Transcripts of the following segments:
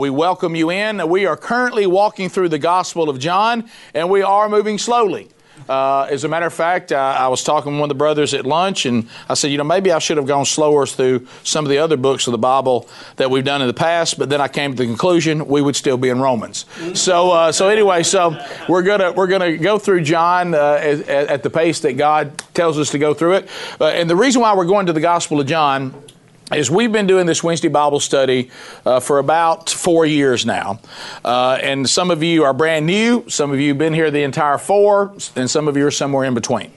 We welcome you in. We are currently walking through the Gospel of John, and we are moving slowly. Uh, as a matter of fact, uh, I was talking with one of the brothers at lunch, and I said, you know, maybe I should have gone slower through some of the other books of the Bible that we've done in the past. But then I came to the conclusion we would still be in Romans. So, uh, so anyway, so we're gonna we're gonna go through John uh, at, at, the pace that God tells us to go through it. Uh, and the reason why we're going to the Gospel of John is we've been doing this Wednesday Bible study uh, for about four years now. Uh, and some of you are brand new, some of you have been here the entire four, and some of you are somewhere in between.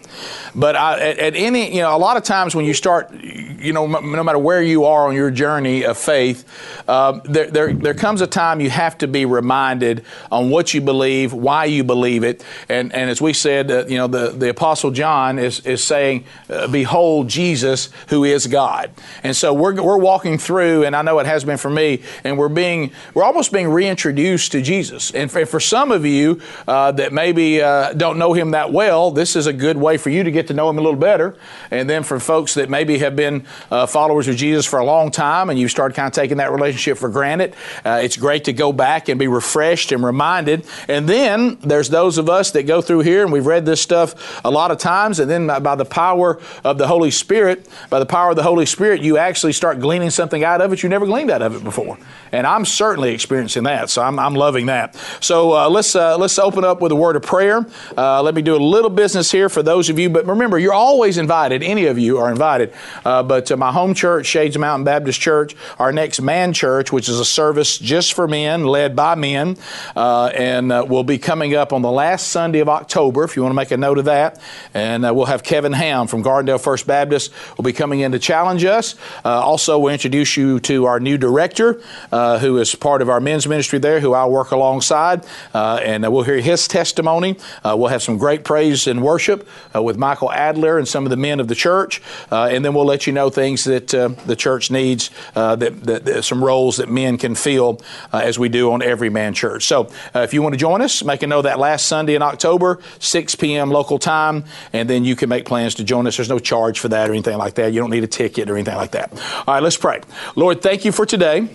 But I, at, at, any, you know, a lot of times when you start, you know, no matter where you are on your journey of faith, uh, there, there, there comes a time you have to be reminded on what you believe, why you believe it. And, and as we said, uh, you know, the, the Apostle John is, is saying, uh, Behold Jesus, who is God. And so we're, we're walking through, and I know it has been for me, and we're being, we're almost being reintroduced to Jesus. And for, for some of you uh, that maybe uh, don't know him that well, this is a good way for you to get to know Him a little better. And then for folks that maybe have been uh, followers of Jesus for a long time and you start kind of taking that relationship for granted, uh, it's great to go back and be refreshed and reminded. And then there's those of us that go through here and we've read this stuff a lot of times, and then by the power of the Holy Spirit, by the power of the Holy Spirit, you actually start gleaning something out of it you never gleaned out of it before. And I'm certainly experiencing that, so I'm, I'm loving that. So uh, let's uh, let's open up with a word of prayer. Uh, let me do a little business here for those of you, but remember, you're always invited. Any of you are invited. Uh, but to my home church, Shades Mountain Baptist Church, our next man church, which is a service just for men, led by men, uh, and uh, will be coming up on the last Sunday of October. If you want to make a note of that, and we'll have Kevin Ham from Gardendale First Baptist will be coming in to challenge us. also, we'll introduce you to our new director uh, who is part of our men's ministry there, who I'll work alongside, uh, and we'll hear his testimony. Uh, we'll have some great praise and worship uh, with Michael Adler and some of the men of the church, uh, and then we'll let you know things that the church needs, that, that, that, some roles that men can fill as we do on every man church. So if you want to join us, make a note that last Sunday in October, 6 p.m. local time, and then you can make plans to join us. There's no charge for that or anything like that. You don't need a ticket or anything like that. All right, let's pray. Lord, thank you for today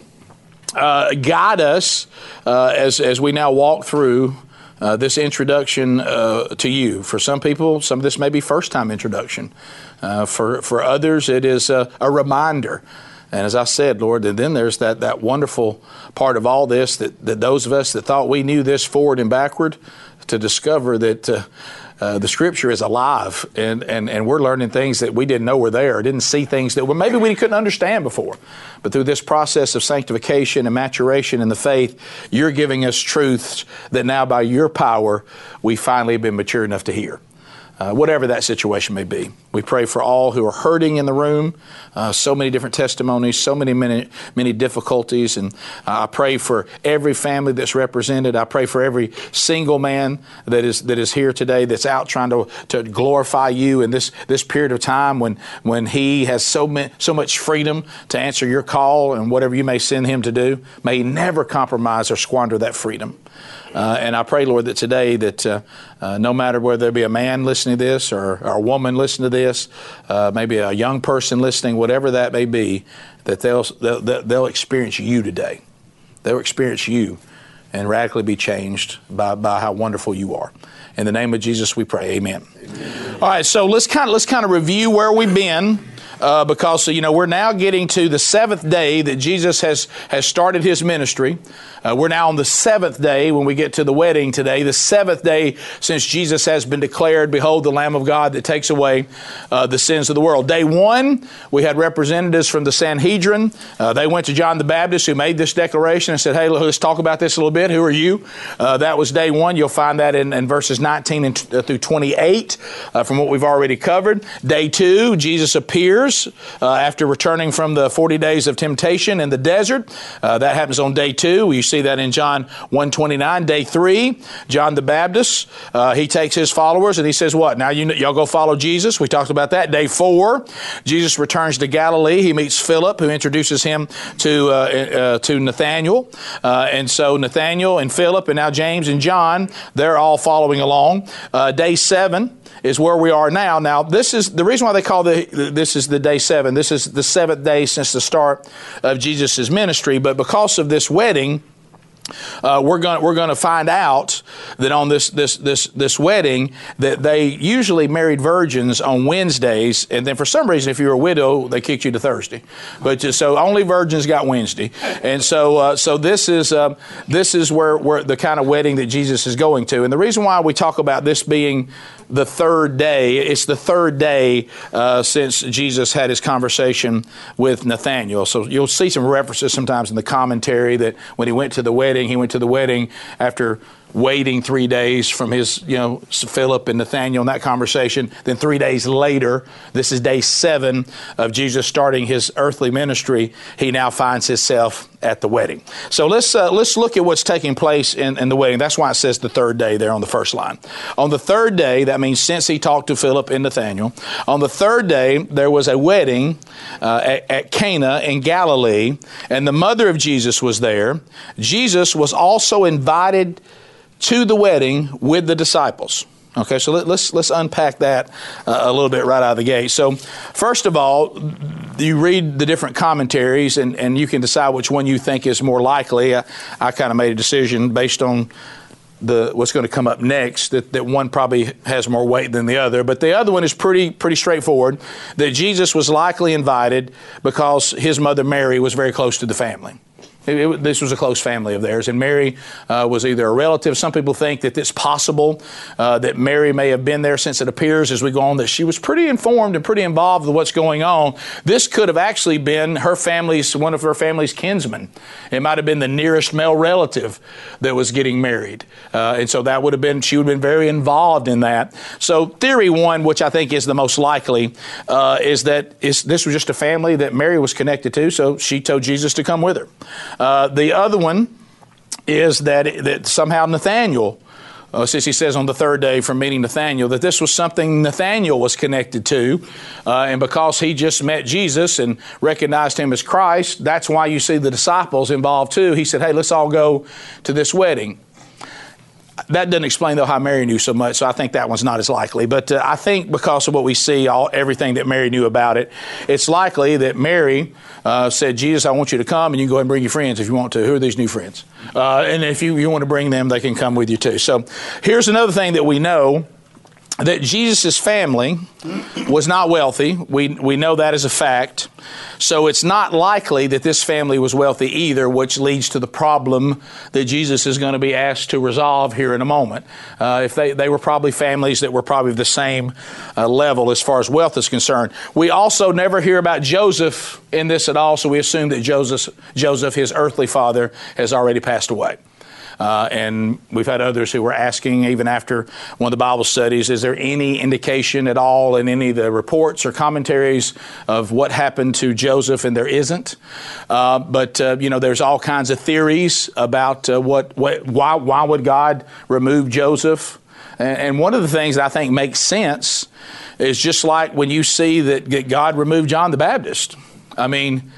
uh, guide us uh, as, as we now walk through uh, this introduction uh, to you. For some people, some of this may be first time introduction. Uh, for, for others, it is a, a, reminder. And as I said, Lord, and then there's that, that wonderful part of all this that, that those of us that thought we knew this forward and backward to discover that uh, the Scripture is alive, and, and, and we're learning things that we didn't know were there, didn't see things that well, maybe we couldn't understand before. But through this process of sanctification and maturation in the faith, you're giving us truths that now, by your power, we finally have been mature enough to hear uh, whatever that situation may be. We pray for all who are hurting in the room. Uh, so many different testimonies, so many many many difficulties, and uh, I pray for every family that's represented. I pray for every single man that is that is here today that's out trying to, to glorify you in this this period of time when when he has so ma- so much freedom to answer your call and whatever you may send him to do. May he never compromise or squander that freedom. Uh, and I pray, Lord, that today that uh, uh, no matter whether there be a man listening to this or, or a woman listening to this, uh, maybe a young person listening, whatever that may be, that they'll, they'll, they'll experience you today. They'll experience you and radically be changed by, by how wonderful you are. In the name of Jesus, we pray. Amen. Amen. All right, so let's kind of let's kind of review where we've been uh, because you know we're now getting to the seventh day that Jesus has has started his ministry. Uh, we're now on the seventh day when we get to the wedding today, the seventh day since Jesus has been declared, Behold, the Lamb of God that takes away uh, the sins of the world. Day one, we had representatives from the Sanhedrin. Uh, they went to John the Baptist, who made this declaration, and said, Hey, let's talk about this a little bit. Who are you? Uh, that was day one. You'll find that in, in verses 19 and t- uh, through 28 uh, from what we've already covered. Day two, Jesus appears after returning from the 40 days of temptation in the desert. that happens on day two. We see that in John 129. Day three, John the Baptist, uh, he takes his followers and he says, what? Now you, y'all go follow Jesus. We talked about that. Day four, Jesus returns to Galilee. He meets Philip, who introduces him to, uh, uh, to Nathaniel. Uh, and so Nathaniel and Philip and now James and John, they're all following along. Uh, day seven, is where we are now. Now, this is the reason why they call the, this is the day seven. This is the seventh day since the start of Jesus' ministry. But because of this wedding, uh, we're going we're going to find out that on this this this this wedding that they usually married virgins on Wednesdays, and then for some reason, if you were a widow, they kicked you to Thursday. But just, so only virgins got Wednesday, and so uh, so this is uh, this is where where the kind of wedding that Jesus is going to, and the reason why we talk about this being the third day. It's the third day uh, since Jesus had his conversation with Nathaniel. So you'll see some references sometimes in the commentary that when he went to the wedding, he went to the wedding after waiting three days from his, you know, Philip and Nathaniel in that conversation. Then three days later, this is day seven of Jesus starting his earthly ministry. He now finds himself at the wedding. So let's uh, let's look at what's taking place in, in the wedding. That's why it says the third day there on the first line. On the third day, that means since he talked to Philip and Nathaniel. On the third day, there was a wedding uh, at, at Cana in Galilee, and the mother of Jesus was there. Jesus was also invited to the wedding with the disciples. Okay, so let, us let's, let's unpack that uh, a little bit right out of the gate. So, first of all, you read the different commentaries, and, and you can decide which one you think is more likely. I, I kind of made a decision based on the what's going to come up next that, that one probably has more weight than the other but the other one is pretty pretty straightforward that jesus was likely invited because his mother mary was very close to the family it, it, this was a close family of theirs, and Mary uh, was either a relative. Some people think that it's possible uh, that Mary may have been there since it appears as we go on that she was pretty informed and pretty involved with what's going on. This could have actually been her family's, one of her family's kinsmen. It might have been the nearest male relative that was getting married. Uh, and so that would have been, she would have been very involved in that. So, theory one, which I think is the most likely, uh, is that this was just a family that Mary was connected to, so she told Jesus to come with her. Uh, the other one is that, that somehow Nathaniel, uh, since he says on the third day from meeting Nathaniel, that this was something Nathaniel was connected to. Uh, and because he just met Jesus and recognized him as Christ, that's why you see the disciples involved too. He said, Hey, let's all go to this wedding that doesn't explain though how Mary knew so much, so I think that one's not as likely. But uh, I think because of what we see, all everything that Mary knew about it, it's likely that Mary uh, said, "Jesus, I want you to come, and you can go ahead and bring your friends if you want to. Who are these new friends? Uh, and if you, you want to bring them, they can come with you too." So here's another thing that we know that Jesus' family was not wealthy. We, we know that as a fact. So it's not likely that this family was wealthy either, which leads to the problem that Jesus is going to be asked to resolve here in a moment. Uh, if they, they were probably families that were probably the same uh, level as far as wealth is concerned. We also never hear about Joseph in this at all, so we assume that Joseph, Joseph his earthly father, has already passed away. Uh, and we've had others who were asking, even after one of the Bible studies, is there any indication at all in any of the reports or commentaries of what happened to Joseph? And there isn't. Uh, but, uh, you know, there's all kinds of theories about uh, what, what, why, why would God remove Joseph? And, and one of the things that I think makes sense is just like when you see that God removed John the Baptist. I mean,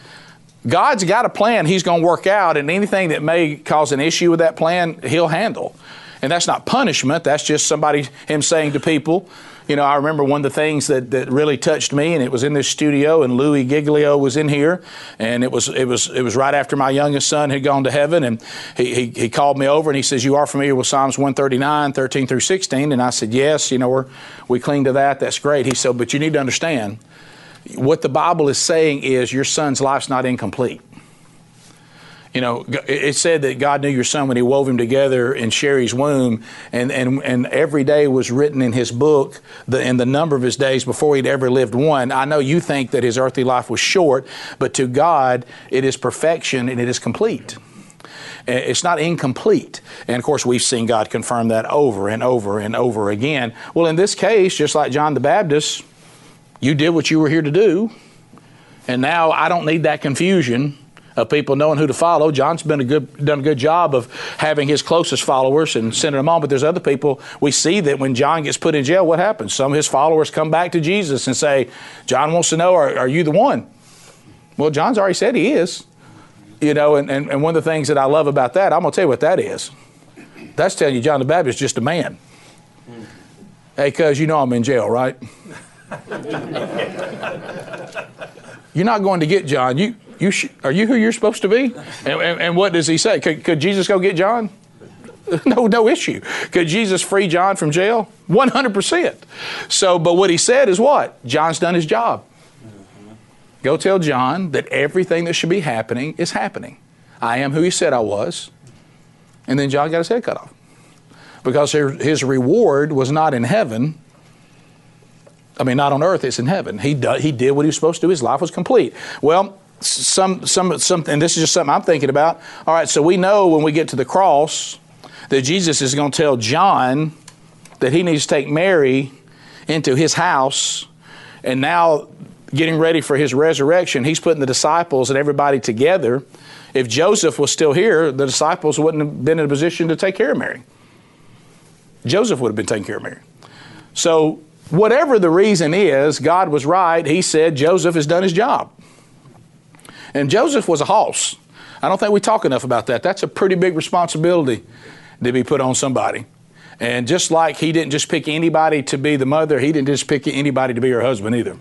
God's got a plan He's going to work out, and anything that may cause an issue with that plan, He'll handle. And that's not punishment, that's just somebody, Him saying to people, you know, I remember one of the things that, that really touched me, and it was in this studio, and Louis Giglio was in here, and it was it was it was right after my youngest son had gone to heaven, and he, he, he called me over and he says, "You are familiar with Psalms 139, 13 through 16?" And I said, "Yes, you know, we're, we cling to that. That's great." He said, "But you need to understand." What the Bible is saying is your son's life's not incomplete. You know, it said that God knew your son when he wove him together in Sherri's womb, and, and, and every day was written in his book, the, the number of his days before he'd ever lived one. I know you think that his earthly life was short, but to God, it is perfection and it is complete. It's not incomplete. And of course, we've seen God confirm that over and over and over again. Well, in this case, just like John the Baptist, you did what you were here to do, and now I don't need that confusion of people knowing who to follow. John's been a good, done a good job of having his closest followers and sending them on. But there's other people we see that when John gets put in jail, what happens? Some of his followers come back to Jesus and say, "John wants to know, are, are you the one?" Well, John's already said he is. You know, and, and, and one of the things that I love about that, I'm going to tell you what that is. That's telling you John the Baptist is just a man. Hey, cuz, you know I'm in jail, right? You're not going to get John. You, you sh- are you who you're supposed to be? And, and, and what does he say? Could, could Jesus go get John? no, no issue. Could Jesus free John from jail? 100%. So, but what he said is what? John's done his job. Go tell John that everything that should be happening is happening. I am who he said I was. And then John got his head cut off. Because his reward was not in heaven. I mean, not on earth, it's in heaven. He, do, he did what he was supposed to do. His life was complete. Well, some, some, some, and this is just something I'm thinking about. All right, so we know when we get to the cross that Jesus is going to tell John that he needs to take Mary into his house. And now, getting ready for his resurrection, he's putting the disciples and everybody together. If Joseph was still here, the disciples wouldn't have been in a position to take care of Mary. Joseph would have been taking care of Mary. So, whatever the reason is, God was right. He said Joseph has done his job. And Joseph was a hoss. I don't think we talk enough about that. That's a pretty big responsibility to be put on somebody. And just like he didn't just pick anybody to be the mother, he didn't just pick anybody to be her husband either.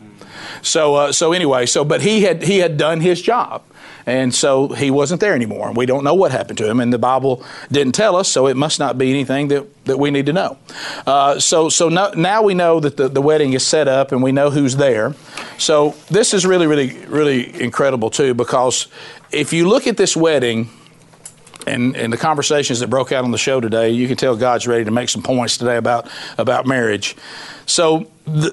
So, uh, so anyway, so but he had he had done his job, and so he wasn't there anymore. And we don't know what happened to him, and the Bible didn't tell us, so it must not be anything that, that we need to know. Uh, so, so no, now we know that the, the wedding is set up, and we know who's there. So this is really, really, really incredible too, because if you look at this wedding and, and the conversations that broke out on the show today, you can tell God's ready to make some points today about, about marriage. So the,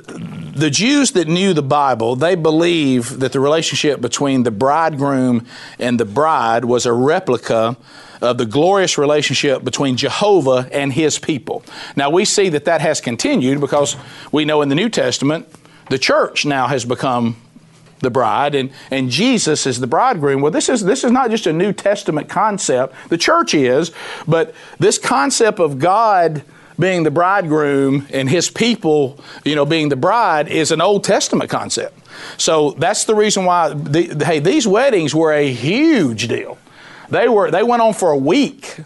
the Jews that knew the Bible, they believe that the relationship between the bridegroom and the bride was a replica of the glorious relationship between Jehovah and his people. Now we see that that has continued because we know in the New Testament the church now has become the bride and, and Jesus is the bridegroom. Well, this is this is not just a New Testament concept. The church is, but this concept of God being the bridegroom and his people, you know, being the bride is an Old Testament concept. So that's the reason why the, hey, these weddings were a huge deal. They were they went on for a week.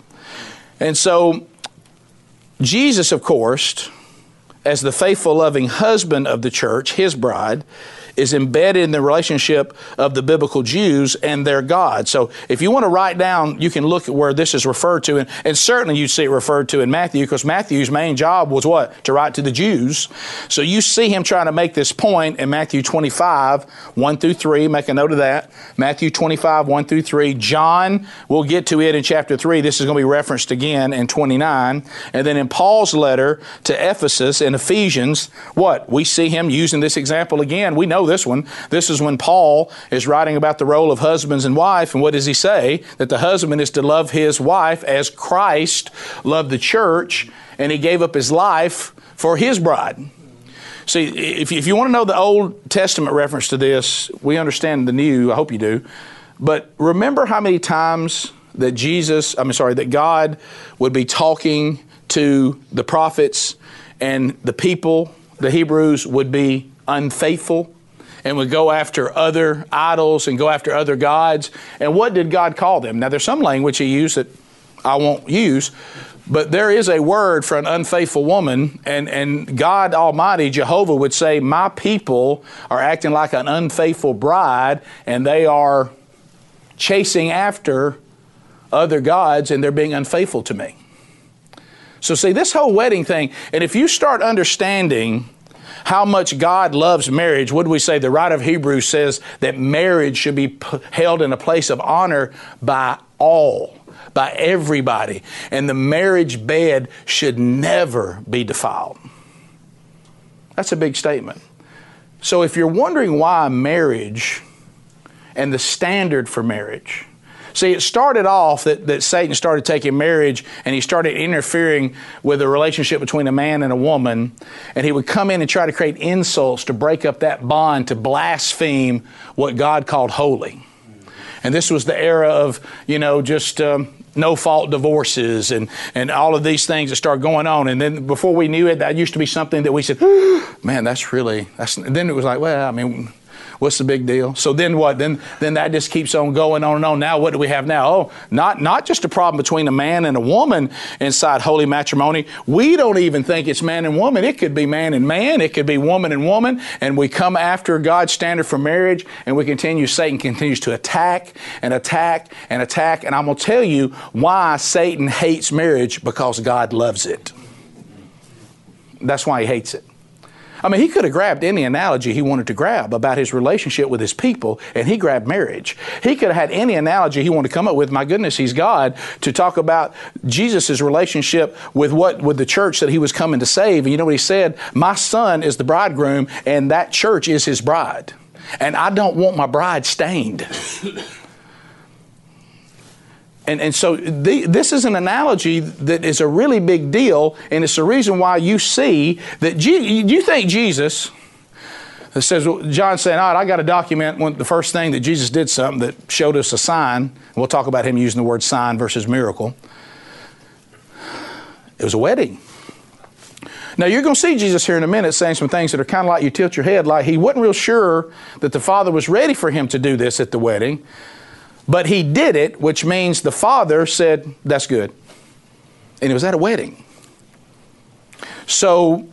And so Jesus, of course, as the faithful loving husband of the church, his bride, is embedded in the relationship of the biblical Jews and their God. So if you want to write down, you can look at where this is referred to, and, and certainly you see it referred to in Matthew, because Matthew's main job was what? To write to the Jews. So you see him trying to make this point in Matthew 25, 1 through 3. Make a note of that. Matthew 25, 1 through 3. John, we'll get to it in chapter 3. This is going to be referenced again in 29. And then in Paul's letter to Ephesus in Ephesians, what? We see him using this example again. We know this one. This is when Paul is writing about the role of husbands and wife, and what does he say? That the husband is to love his wife as Christ loved the church, and he gave up his life for his bride. See, if, if you want to know the Old Testament reference to this, we understand the New, I hope you do. But remember how many times that Jesus, I'm sorry, that God would be talking to the prophets and the people, the Hebrews, would be unfaithful and would go after other idols and go after other gods. And what did God call them? Now, there's some language He used that I won't use, but there is a word for an unfaithful woman, and, and God Almighty, Jehovah, would say, My people are acting like an unfaithful bride, and they are chasing after other gods, and they're being unfaithful to me. So, see, this whole wedding thing, and if you start understanding how much God loves marriage, would we say? The writer of Hebrews says that marriage should be held in a place of honor by all, by everybody. And the marriage bed should never be defiled. That's a big statement. So if you're wondering why marriage and the standard for marriage, See, it started off that, that Satan started taking marriage and he started interfering with the relationship between a man and a woman. And he would come in and try to create insults to break up that bond, to blaspheme what God called holy. And this was the era of, you know, just um, no fault divorces and, and all of these things that started going on. And then before we knew it, that used to be something that we said, man, that's really, that's, and then it was like, well, I mean, What's the big deal? So then what? Then then that just keeps on going on and on. Now what do we have now? Oh, not not just a problem between a man and a woman inside holy matrimony. We don't even think it's man and woman. It could be man and man. It could be woman and woman. And we come after God's standard for marriage, and we continue. Satan continues to attack and attack and attack. And I'm to tell you why Satan hates marriage because God loves it. That's why he hates it. I mean, he could have grabbed any analogy he wanted to grab about his relationship with his people, and he grabbed marriage. He could have had any analogy he wanted to come up with. My goodness, he's God to talk about Jesus' relationship with what with the church that he was coming to save. And you know what he said? My son is the bridegroom, and that church is his bride. And I don't want my bride stained. And, and so the, this is an analogy that is a really big deal, and it's the reason why you see that you think Jesus. Says John saying, "All right, I got to document the first thing that Jesus did something that showed us a sign." We'll talk about him using the word sign versus miracle. It was a wedding. Now you're going to see Jesus here in a minute saying some things that are kind of like you tilt your head, like he wasn't real sure that the Father was ready for him to do this at the wedding. But he did it, which means the father said, That's good. And it was at a wedding. So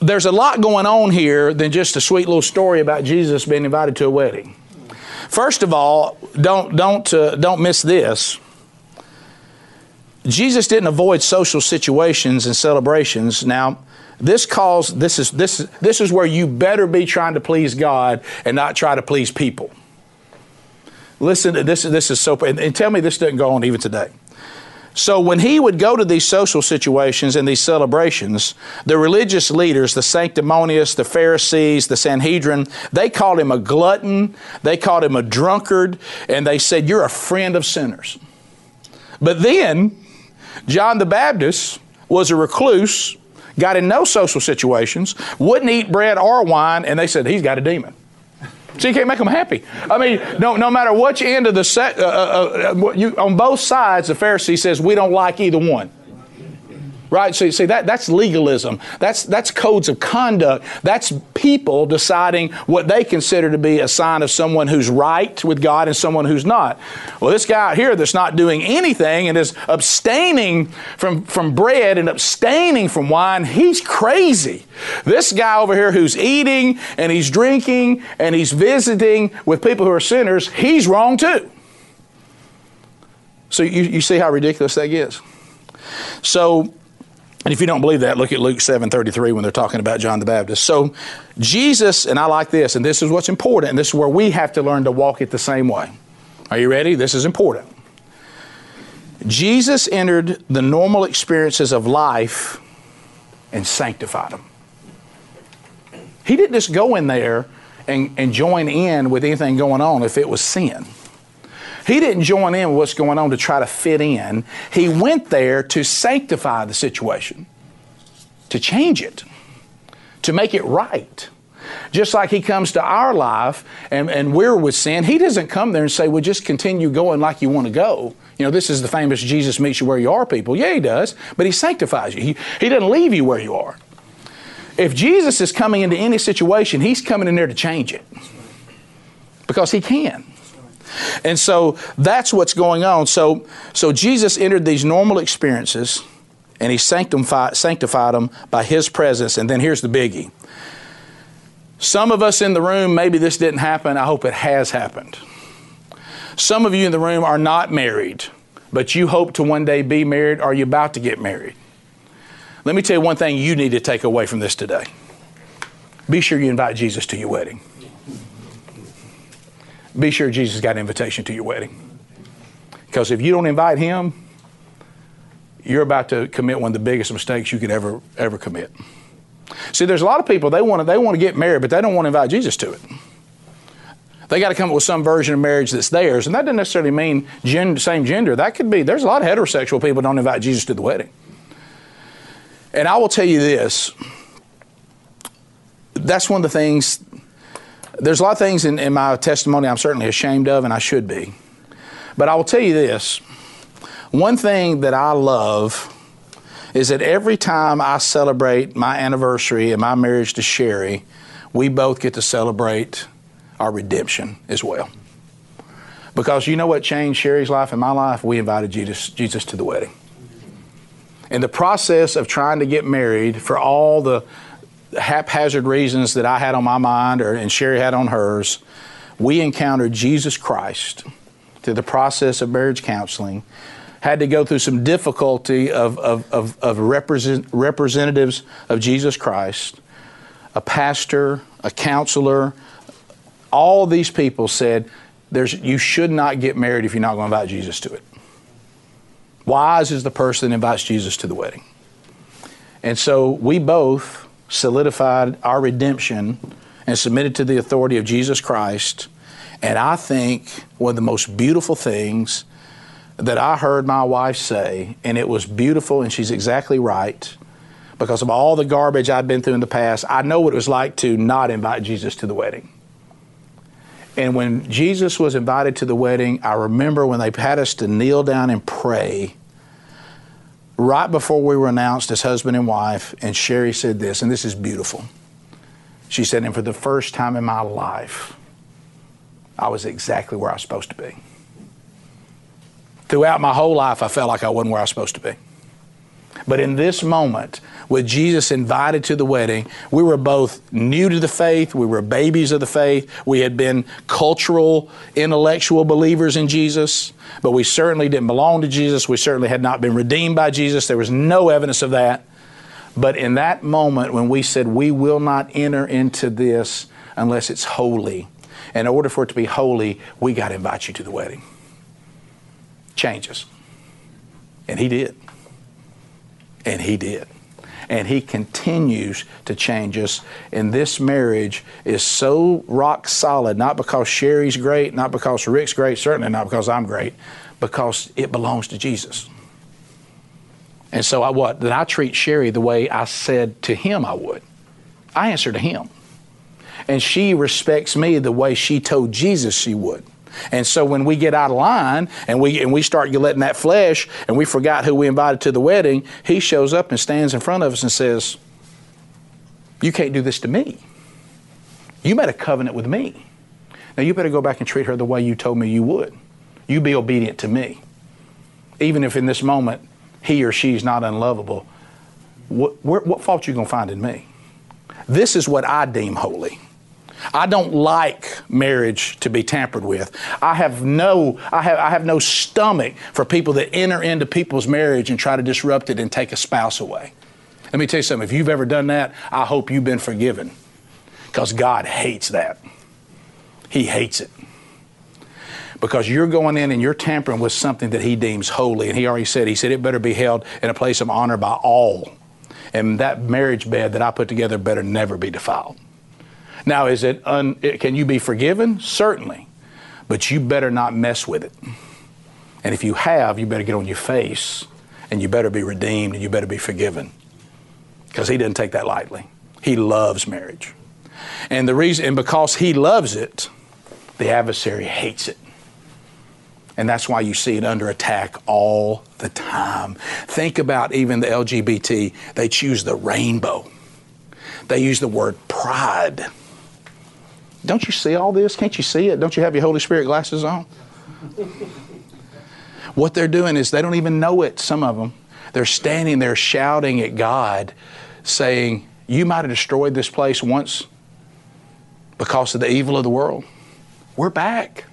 there's a lot going on here than just a sweet little story about Jesus being invited to a wedding. First of all, don't, don't, uh, don't miss this. Jesus didn't avoid social situations and celebrations. Now, this calls this is this this is where you better be trying to please God and not try to please people. Listen, this, this is so, and, and tell me this doesn't go on even today. So when he would go to these social situations and these celebrations, the religious leaders, the sanctimonious, the Pharisees, the Sanhedrin, they called him a glutton, they called him a drunkard, and they said, You're a friend of sinners. But then, John the Baptist was a recluse, got in no social situations, wouldn't eat bread or wine, and they said, He's got a demon. So you can't make them happy. I mean, no, no matter which end of the set, uh, uh, uh, you, on both sides, the Pharisee says we don't like either one. Right? So you see that that's legalism. That's that's codes of conduct. That's people deciding what they consider to be a sign of someone who's right with God and someone who's not. Well, this guy out here that's not doing anything and is abstaining from, from bread and abstaining from wine, he's crazy. This guy over here who's eating and he's drinking and he's visiting with people who are sinners, he's wrong too. So you, you see how ridiculous that gets. So and if you don't believe that, look at Luke 7:33 when they're talking about John the Baptist. So Jesus, and I like this, and this is what's important, and this is where we have to learn to walk it the same way. Are you ready? This is important. Jesus entered the normal experiences of life and sanctified them. He didn't just go in there and, and join in with anything going on if it was sin. He didn't join in with what's going on to try to fit in. He went there to sanctify the situation, to change it, to make it right. Just like he comes to our life and, and we're with sin, he doesn't come there and say, well, just continue going like you want to go. You know, this is the famous Jesus meets you where you are people. Yeah, he does, but he sanctifies you. He, he doesn't leave you where you are. If Jesus is coming into any situation, he's coming in there to change it because he can. And so that's what's going on. So, so Jesus entered these normal experiences and he sanctified, sanctified them by his presence. And then here's the biggie. Some of us in the room, maybe this didn't happen. I hope it has happened. Some of you in the room are not married, but you hope to one day be married or you're about to get married. Let me tell you one thing you need to take away from this today. Be sure you invite Jesus to your wedding be sure Jesus got an invitation to your wedding. Because if you don't invite him, you're about to commit one of the biggest mistakes you could ever ever commit. See, there's a lot of people they want to they want to get married, but they don't want to invite Jesus to it. They got to come up with some version of marriage that's theirs, and that doesn't necessarily mean gender, same gender. That could be. There's a lot of heterosexual people don't invite Jesus to the wedding. And I will tell you this. That's one of the things there's a lot of things in, in my testimony I'm certainly ashamed of, and I should be. But I will tell you this one thing that I love is that every time I celebrate my anniversary and my marriage to Sherri, we both get to celebrate our redemption as well. Because you know what changed Sherri's life and my life? We invited Jesus, Jesus to the wedding. In the process of trying to get married, for all the haphazard reasons that I had on my mind or, and Sherri had on hers, we encountered Jesus Christ through the process of marriage counseling, had to go through some difficulty of, of, of, of represent, representatives of Jesus Christ, a pastor, a counselor, all these people said, there's, you should not get married if you're not going to invite Jesus to it. Wise is the person that invites Jesus to the wedding. And so we both solidified our redemption and submitted to the authority of Jesus Christ. And I think one of the most beautiful things that I heard my wife say, and it was beautiful, and she's exactly right, because of all the garbage I'd been through in the past, I know what it was like to not invite Jesus to the wedding. And when Jesus was invited to the wedding, I remember when they had us to kneel down and pray right before we were announced as husband and wife, and Sherri said this, and this is beautiful. She said, and for the first time in my life, I was exactly where I was supposed to be. Throughout my whole life, I felt like I wasn't where I was supposed to be. But in this moment, with Jesus invited to the wedding, we were both new to the faith. We were babies of the faith. We had been cultural, intellectual believers in Jesus, but we certainly didn't belong to Jesus. We certainly had not been redeemed by Jesus. There was no evidence of that. But in that moment when we said, we will not enter into this unless it's holy, in order for it to be holy, we got to invite you to the wedding. Changes. And he did. And he did. And he continues to change us. And this marriage is so rock solid, not because Sherri's great, not because Rick's great, certainly not because I'm great, because it belongs to Jesus. And so I what? Then I treat Sherri the way I said to him I would. I answer to him. And she respects me the way she told Jesus she would. And so when we get out of line and we and we start letting that flesh and we forgot who we invited to the wedding, he shows up and stands in front of us and says, You can't do this to me. You made a covenant with me. Now you better go back and treat her the way you told me you would. You be obedient to me. Even if in this moment he or she's not unlovable, what, what fault you gonna find in me? This is what I deem holy. I don't like marriage to be tampered with. I have no I have I have no stomach for people that enter into people's marriage and try to disrupt it and take a spouse away. Let me tell you something. If you've ever done that, I hope you've been forgiven. Because God hates that. He hates it. Because you're going in and you're tampering with something that he deems holy. And he already said, he said it better be held in a place of honor by all. And that marriage bed that I put together better never be defiled. Now, is it un, can you be forgiven? Certainly. But you better not mess with it. And if you have, you better get on your face and you better be redeemed and you better be forgiven. Because he didn't take that lightly. He loves marriage. And the reason and because he loves it, the adversary hates it. And that's why you see it under attack all the time. Think about even the LGBT. They choose the rainbow. They use the word pride. Don't you see all this? Can't you see it? Don't you have your Holy Spirit glasses on? what they're doing is they don't even know it, some of them. They're standing there shouting at God, saying, You might have destroyed this place once because of the evil of the world. We're back.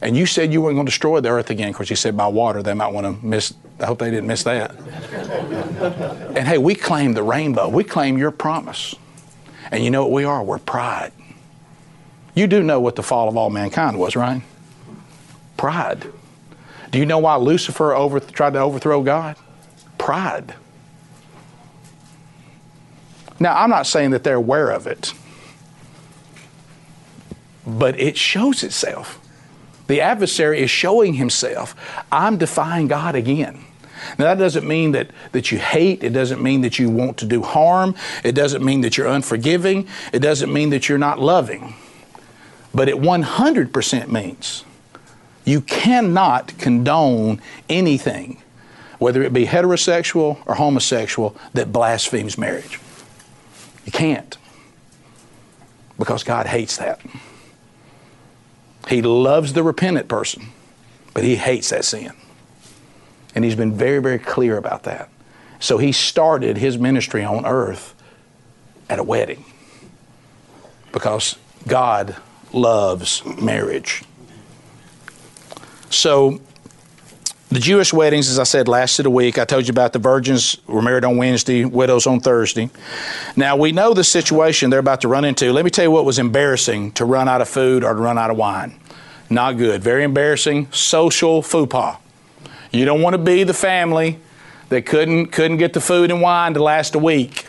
And you said you weren't going to destroy the earth again. Of course, you said by water. They might want to miss, I hope they didn't miss that. and hey, we claim the rainbow. We claim your promise. And you know what we are? We're pride. You do know what the fall of all mankind was, right? Pride. Do you know why Lucifer over, tried to overthrow God? Pride. Now, I'm not saying that they're aware of it, but it shows itself. The adversary is showing himself. I'm defying God again. Now, that doesn't mean that, that you hate. It doesn't mean that you want to do harm. It doesn't mean that you're unforgiving. It doesn't mean that you're not loving. But it 100% means you cannot condone anything, whether it be heterosexual or homosexual, that blasphemes marriage. You can't. because God hates that. He loves the repentant person, but he hates that sin. And he's been very, very clear about that. So he started his ministry on earth at a wedding because God loves marriage. So the Jewish weddings, as I said, lasted a week. I told you about the virgins were married on Wednesday, widows on Thursday. Now we know the situation they're about to run into. Let me tell you what was embarrassing to run out of food or to run out of wine. Not good. Very embarrassing. Social faux pas. You don't want to be the family that couldn't couldn't get the food and wine to last a week.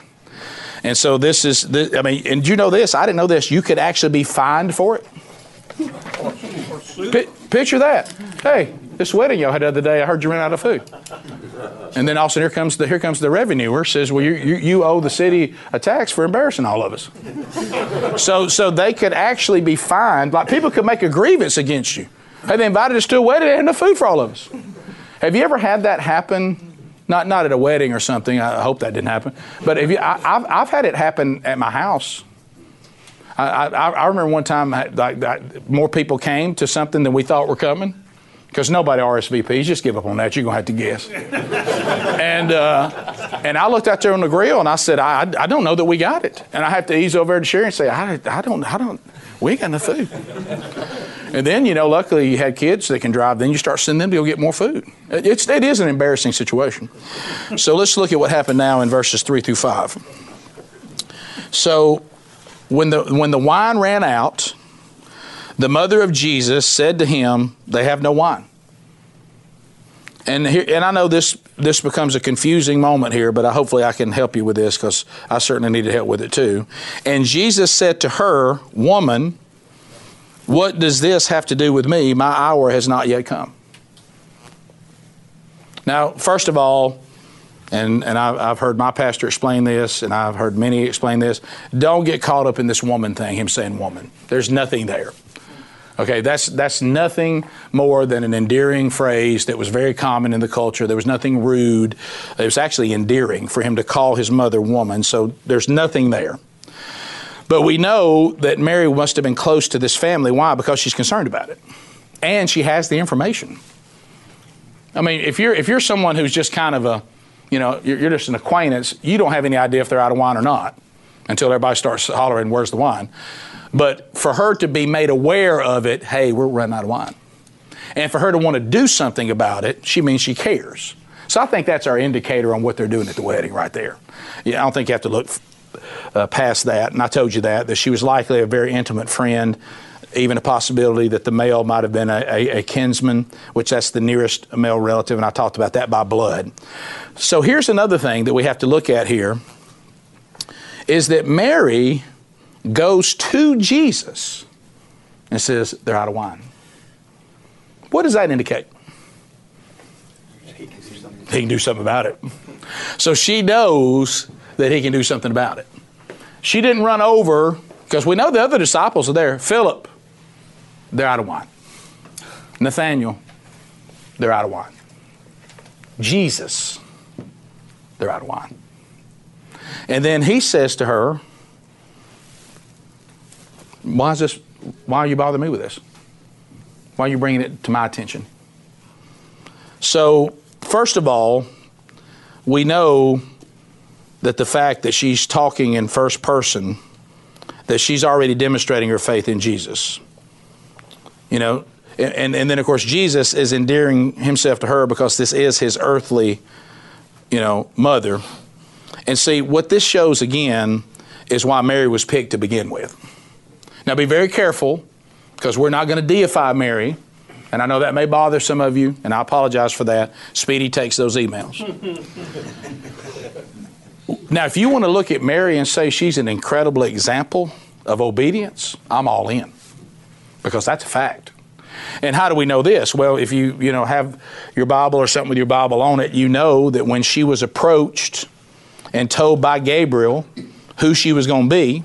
And so this is, this, I mean, and you know this? I didn't know this. You could actually be fined for it. P- picture that. Hey, this wedding y'all had the other day, I heard you ran out of food. And then also here comes the here comes the revenuer says, well, you, you, you owe the city a tax for embarrassing all of us. so so they could actually be fined. Like people could make a grievance against you. Hey, they invited us to a wedding, and enough food for all of us. Have you ever had that happen? Not not at a wedding or something. I hope that didn't happen. But if you, I, have I've had it happen at my house. I, I, I remember one time like, more people came to something than we thought were coming because nobody RSVPs. Just give up on that. You're gonna have to guess. and uh, and I looked out there on the grill and I said, I, I don't know that we got it. And I have to ease over to Sherri and say, I, I don't I don't we ain't got enough food. And then you know, luckily you had kids that can drive. Then you start sending them to go get more food. It's it is an embarrassing situation. So let's look at what happened now in verses three through five. So when the when the wine ran out the mother of Jesus said to him, They have no wine. And here, and I know this this becomes a confusing moment here, but I, hopefully I can help you with this because I certainly need to help with it too. And Jesus said to her, "Woman, what does this have to do with me? My hour has not yet come." Now, first of all, and, and I've, I've heard my pastor explain this, and I've heard many explain this. Don't get caught up in this woman thing, him saying woman. There's nothing there. Okay, that's that's nothing more than an endearing phrase that was very common in the culture. There was nothing rude. It was actually endearing for him to call his mother woman. So there's nothing there. But we know that Mary must have been close to this family. Why? Because she's concerned about it, and she has the information. I mean, if you're if you're someone who's just kind of a, you know, you're, you're just an acquaintance, you don't have any idea if they're out of wine or not until everybody starts hollering, "Where's the wine?" But for her to be made aware of it, hey, we're running out of wine. And for her to want to do something about it, she means she cares. So I think that's our indicator on what they're doing at the wedding right there. Yeah, I don't think you have to look uh, past that. And I told you that, that she was likely a very intimate friend, even a possibility that the male might have been a, a, a kinsman, which that's the nearest male relative, and I talked about that by blood. So here's another thing that we have to look at here is that Mary goes to Jesus and says, They're out of wine. What does that indicate? He can do something about it. So she knows that he can do something about it. She didn't run over, because we know the other disciples are there. Philip, they're out of wine. Nathaniel, they're out of wine. Jesus, they're out of wine. And then he says to her, why is this? Why are you bothering me with this? Why are you bringing it to my attention? So, first of all, we know that the fact that she's talking in first person, that she's already demonstrating her faith in Jesus. You know, and, and then of course Jesus is endearing himself to her because this is his earthly, you know, mother. And see, what this shows again is why Mary was picked to begin with. Now be very careful because we're not going to deify Mary. And I know that may bother some of you, and I apologize for that. Speedy takes those emails. now, if you want to look at Mary and say she's an incredible example of obedience, I'm all in because that's a fact. And how do we know this? Well, if you you know have your Bible or something with your Bible on it, you know that when she was approached and told by Gabriel who she was going to be,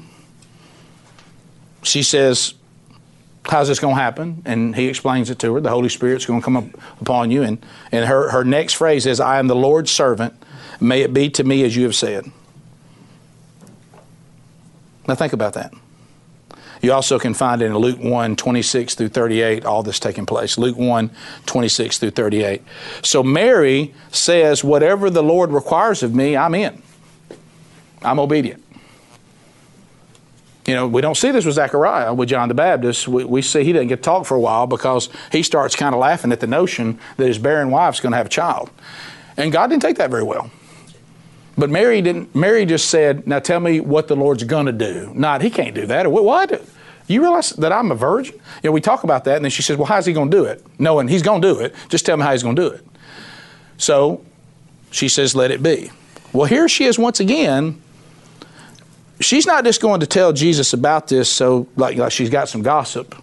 she says, How's this going to happen? And he explains it to her. The Holy Spirit's going to come up upon you. And, and her, her next phrase is, I am the Lord's servant. May it be to me as you have said. Now think about that. You also can find in Luke 1 26 through 38, all this taking place. Luke 1 26 through 38. So Mary says, Whatever the Lord requires of me, I'm in. I'm obedient. You know, we don't see this with Zechariah, with John the Baptist. We, we see he doesn't get to talk for a while because he starts kind of laughing at the notion that his barren wife's going to have a child. And God didn't take that very well. But Mary didn't. Mary just said, "Now tell me what the Lord's going to do." Not, he can't do that. Or what? You realize that I'm a virgin? You know, we talk about that, and then she says, "Well, how's he going to do it?" Knowing he's going to do it, just tell me how he's going to do it. So she says, "Let it be." Well, here she is once again. She's not just going to tell Jesus about this, so like, like she's got some gossip.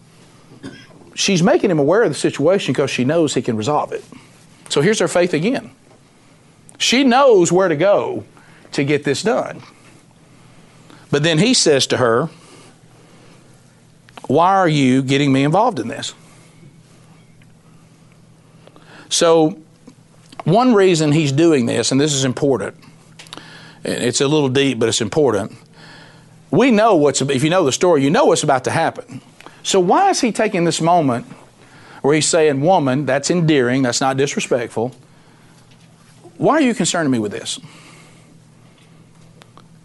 She's making him aware of the situation because she knows he can resolve it. So here's her faith again. She knows where to go to get this done. But then he says to her, Why are you getting me involved in this? So, one reason he's doing this, and this is important, it's a little deep, but it's important. We know what's, if you know the story, you know what's about to happen. So, why is he taking this moment where he's saying, Woman, that's endearing, that's not disrespectful why are you concerning me with this?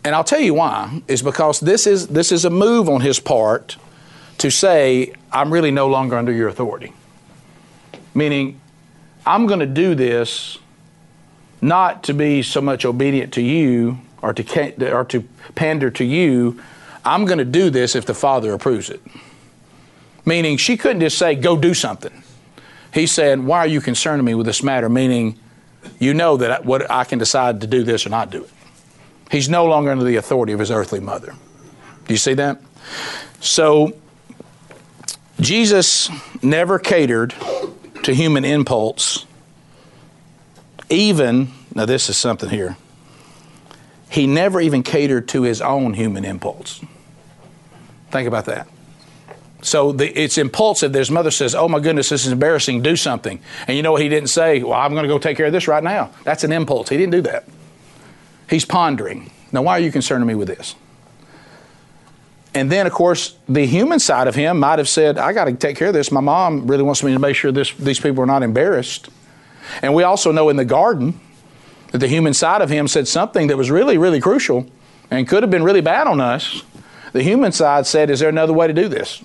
And I'll tell you why, is because this is, this is a move on his part to say, I'm really no longer under your authority. Meaning, I'm going to do this not to be so much obedient to you or to, or to pander to you. I'm going to do this if the Father approves it. Meaning, she couldn't just say, go do something. He said, Why are you concerning me with this matter? Meaning, you know that what I can decide to do this or not do it. He's no longer under the authority of his earthly mother. Do you see that? So Jesus never catered to human impulse, even, now this is something here, he never even catered to his own human impulse. Think about that. So the, it's impulsive. His mother says, Oh my goodness, this is embarrassing. Do something. And you know what he didn't say? Well, I'm going to go take care of this right now. That's an impulse. He didn't do that. He's pondering. Now, why are you concerning me with this? And then, of course, the human side of him might have said, I got to take care of this. My mom really wants me to make sure this, these people are not embarrassed. And we also know in the garden that the human side of him said something that was really, really crucial and could have been really bad on us. The human side said, Is there another way to do this?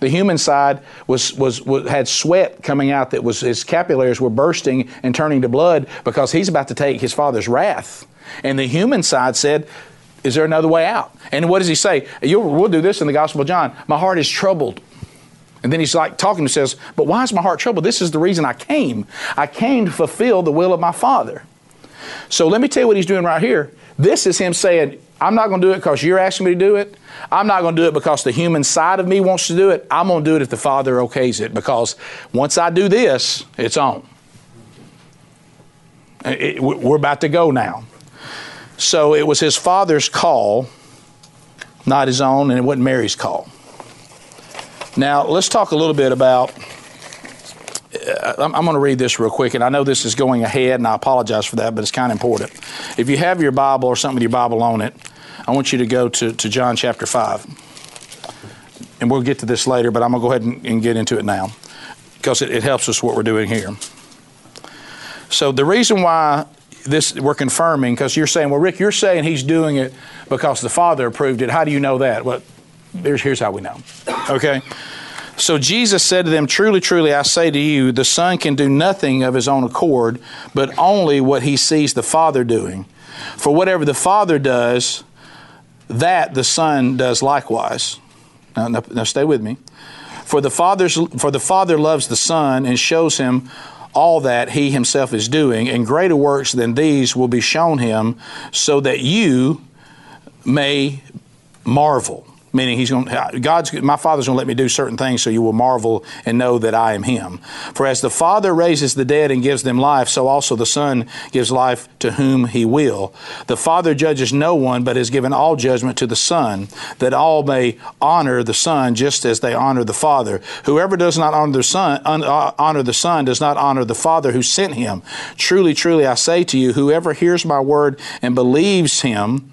The human side was, was, was, had sweat coming out that was his capillaries were bursting and turning to blood because he's about to take his father's wrath. And the human side said, Is there another way out? And what does he say? You'll, we'll do this in the Gospel of John. My heart is troubled. And then he's like talking to says, But why is my heart troubled? This is the reason I came. I came to fulfill the will of my Father. So let me tell you what he's doing right here. This is him saying, I'm not going to do it because you're asking me to do it. I'm not going to do it because the human side of me wants to do it. I'm going to do it if the Father okays it because once I do this, it's on. It, we're about to go now. So it was his father's call, not his own, and it wasn't Mary's call. Now, let's talk a little bit about. Uh, I'm, going to read this real quick, and I know this is going ahead, and I apologize for that, but it's kind of important. If you have your Bible or something with your Bible on it, I want you to go to, to John chapter 5. And we'll get to this later, but I'm going to go ahead and, and get into it now because it, it helps us what we're doing here. So the reason why this we're confirming, because you're saying, well, Rick, you're saying he's doing it because the Father approved it. How do you know that? Well, here's how we know. Okay? So Jesus said to them, Truly, truly, I say to you, the Son can do nothing of his own accord, but only what he sees the Father doing. For whatever the Father does, that the Son does likewise. Now, now, now stay with me. For the, father's, for the Father loves the Son and shows him all that he himself is doing, and greater works than these will be shown him, so that you may marvel meaning he's going God's my father's going to let me do certain things so you will marvel and know that I am him. For as the father raises the dead and gives them life so also the son gives life to whom he will. The father judges no one but has given all judgment to the son that all may honor the son just as they honor the father. Whoever does not honor the son uh, honor the son does not honor the father who sent him. Truly truly I say to you whoever hears my word and believes him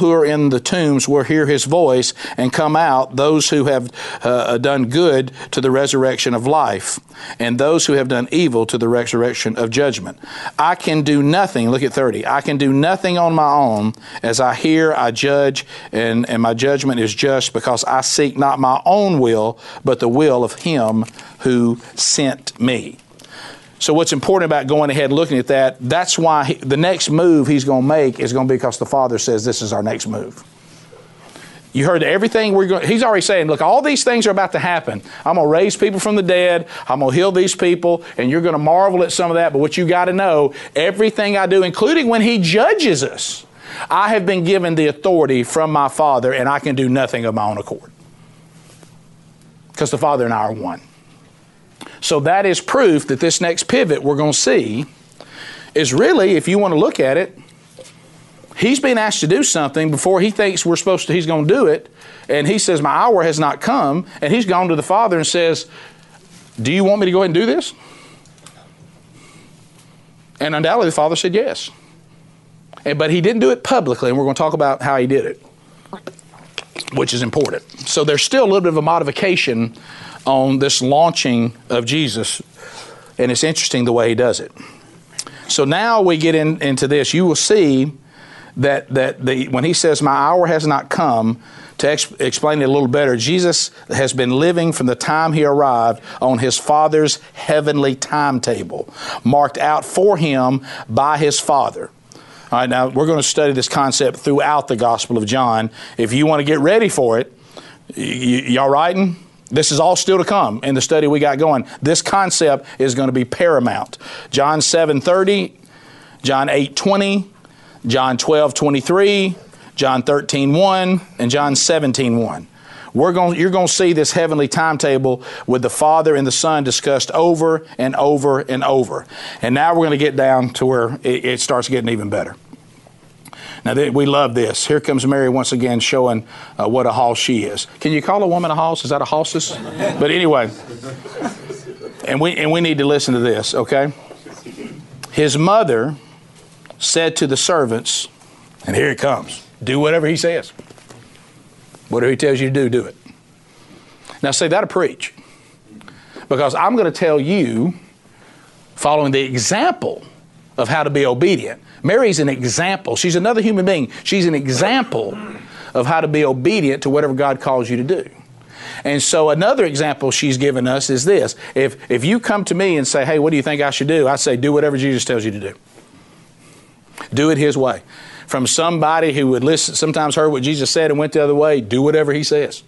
who are in the tombs will hear his voice and come out, those who have uh, done good to the resurrection of life, and those who have done evil to the resurrection of judgment. I can do nothing, look at 30, I can do nothing on my own. As I hear, I judge, and, and my judgment is just because I seek not my own will, but the will of him who sent me. So what's important about going ahead and looking at that, that's why he, the next move he's going to make is going to be because the Father says this is our next move. You heard everything we're going. He's already saying, "Look, all these things are about to happen. I'm going to raise people from the dead. I'm going to heal these people, and you're going to marvel at some of that. But what you got to know, everything I do, including when He judges us, I have been given the authority from my Father, and I can do nothing of my own accord, because the Father and I are one. So that is proof that this next pivot we're going to see is really, if you want to look at it, he's been asked to do something before he thinks we're supposed to, he's going to do it. And he says, My hour has not come. And he's gone to the Father and says, Do you want me to go ahead and do this? And undoubtedly the Father said yes. And, but he didn't do it publicly, and we're going to talk about how he did it, which is important. So there's still a little bit of a modification on this launching of Jesus, and it's interesting the way he does it. So now we get in, into this. You will see that that the, when he says, "My hour has not come," to ex- explain it a little better, Jesus has been living from the time he arrived on his Father's heavenly timetable, marked out for him by his Father. All right, now we're going to study this concept throughout the Gospel of John. If you want to get ready for it, y- y- y'all writing? This is all still to come in the study we got going. This concept is going to be paramount. John 7:30, John 8:20, John 12:23, John 13:1, and John 17:1. We're going, you're going to see this heavenly timetable with the Father and the Son discussed over and over and over. And now we're going to get down to where it, it starts getting even better. Now, we love this. Here comes Mary once again showing uh, what a hoss she is. Can you call a woman a hoss? Is that a hostess? but anyway, and we, and we need to listen to this, okay? His mother said to the servants, and here it comes do whatever he says. Whatever he tells you to do, do it. Now, say that'll preach. Because I'm going to tell you, following the example of how to be obedient, Mary's an example. She's another human being. She's an example of how to be obedient to whatever God calls you to do. And so another example she's given us is this. If, if you come to me and say, hey, what do you think I should do? I say, do whatever Jesus tells you to do. Do it his way. From somebody who would listen, sometimes heard what Jesus said and went the other way, do whatever he says.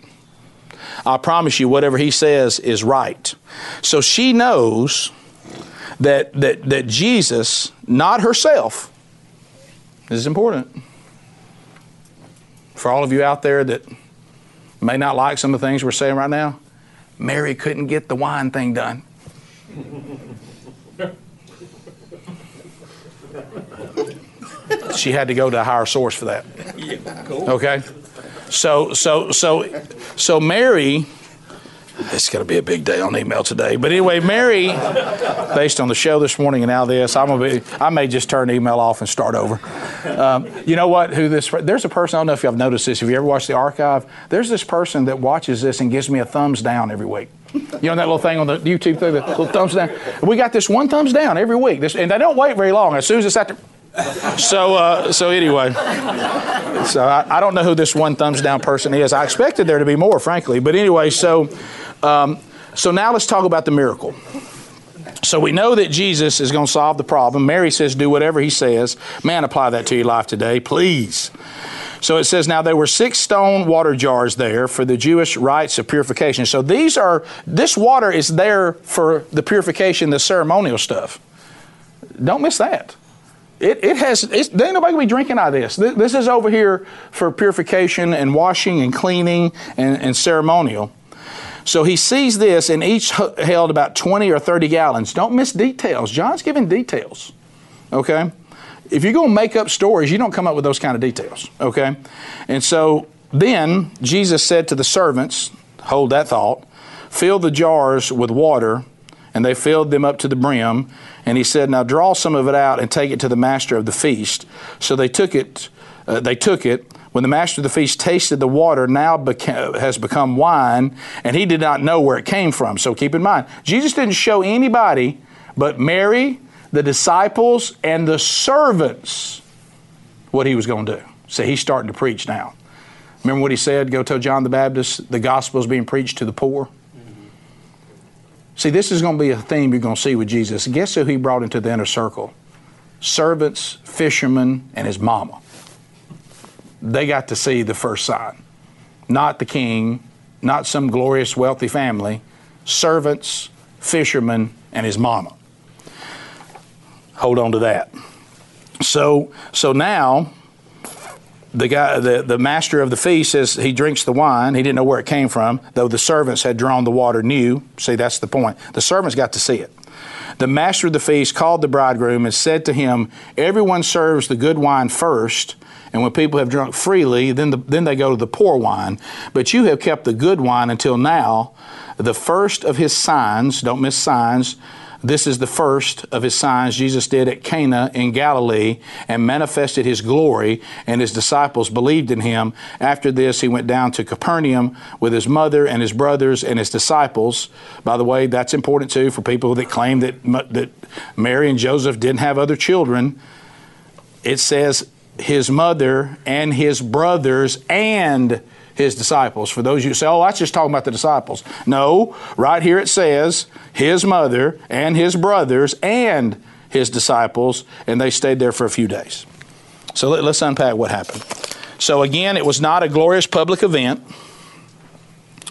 I promise you, whatever he says is right. So she knows that, that, that Jesus, not herself, this is important. For all of you out there that may not like some of the things we're saying right now, Mary couldn't get the wine thing done. she had to go to a higher source for that. Okay? So so so so Mary it's going to be a big day on email today. But anyway, Mary, based on the show this morning and now this, I'm gonna be, I may just turn email off and start over. Um, you know what? Who this? There's a person. I don't know if you have noticed this. If you ever watched the archive, there's this person that watches this and gives me a thumbs down every week. You know that little thing on the YouTube thing, the little thumbs down. We got this one thumbs down every week, this, and they don't wait very long. As soon as it's at the so uh, so anyway, so I, I, don't know who this one thumbs down person is. I expected there to be more, frankly. But anyway, so um, so now let's talk about the miracle. So we know that Jesus is going to solve the problem. Mary says, "Do whatever He says." Man, apply that to your life today, please. So it says, now there were six stone water jars there for the Jewish rites of purification. So these are, this water is there for the purification, the ceremonial stuff. Don't miss that it, it has, it's, there ain't nobody gonna be drinking out of this. This, this is over here for purification and washing and cleaning and, and ceremonial. So he sees this, and each held about 20 or 30 gallons. Don't miss details. John's giving details. Okay? If you're going to make up stories, you don't come up with those kind of details. Okay? And so then Jesus said to the servants, hold that thought, fill the jars with water, and they filled them up to the brim. And he said, Now draw some of it out and take it to the master of the feast. So they took it. Uh, they took it. When the master of the feast tasted the water, now has become wine, and he did not know where it came from. So keep in mind, Jesus didn't show anybody but Mary, the disciples, and the servants what he was going to do. So he's starting to preach now. Remember what he said? Go tell John the Baptist the gospel is being preached to the poor. See, this is going to be a theme you're going to see with Jesus. Guess who he brought into the inner circle? Servants, fishermen, and his mama they got to see the first sign. Not the king, not some glorious wealthy family, servants, fishermen, and his mama. Hold on to that. So, so now the guy, the, the master of the feast says he drinks the wine. He didn't know where it came from, though the servants had drawn the water new. See, that's the point. The servants got to see it. The master of the feast called the bridegroom and said to him, Everyone serves the good wine first, and when people have drunk freely, then, the, then they go to the poor wine. But you have kept the good wine until now. The first of his signs, don't miss signs, this is the first of his signs Jesus did at Cana in Galilee and manifested his glory, and his disciples believed in him. After this, he went down to Capernaum with his mother and his brothers and his disciples. By the way, that's important too for people that claim that, that Mary and Joseph didn't have other children. It says his mother and his brothers and his disciples. For those of you who say, oh, that's just talking about the disciples. No, right here it says his mother and his brothers and his disciples, and they stayed there for a few days. So let, us unpack what happened. So again, it was not a glorious public event.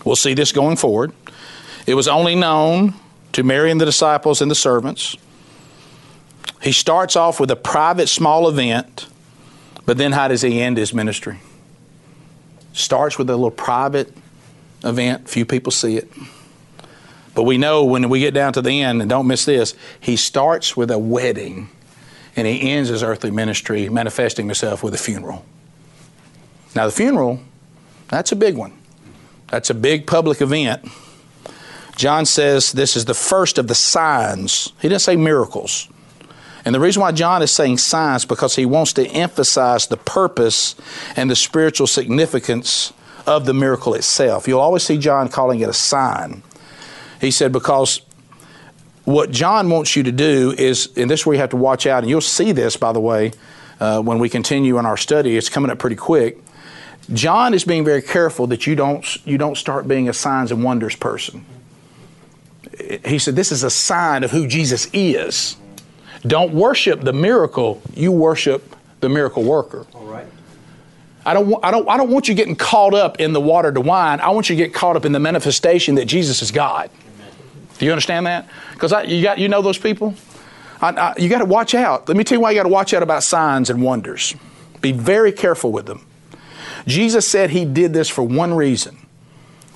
We'll see this going forward. It was only known to Mary and the disciples and the servants. He starts off with a private small event but then how does he end his ministry? Starts with a little private event, few people see it. But we know when we get down to the end, and don't miss this, he starts with a wedding and he ends his earthly ministry manifesting himself with a funeral. Now, the funeral, that's a big one. That's a big public event. John says this is the first of the signs. He didn't say miracles. And the reason why John is saying signs because he wants to emphasize the purpose and the spiritual significance of the miracle itself. You'll always see John calling it a sign. He said because what John wants you to do is, and this is where you have to watch out, and you'll see this, by the way, uh, when we continue in our study. It's coming up pretty quick. John is being very careful that you don't you don't start being a signs and wonders person. He said this is a sign of who Jesus is. Don't worship the miracle, you worship the miracle worker. All right. I don't, I, don't, I don't want you getting caught up in the water to wine. I want you to get caught up in the manifestation that Jesus is God. Amen. Do you understand that? Because you, got, you know those people? I, I, you got to watch out. Let me tell you why you got to watch out about signs and wonders. Be very careful with them. Jesus said he did this for one reason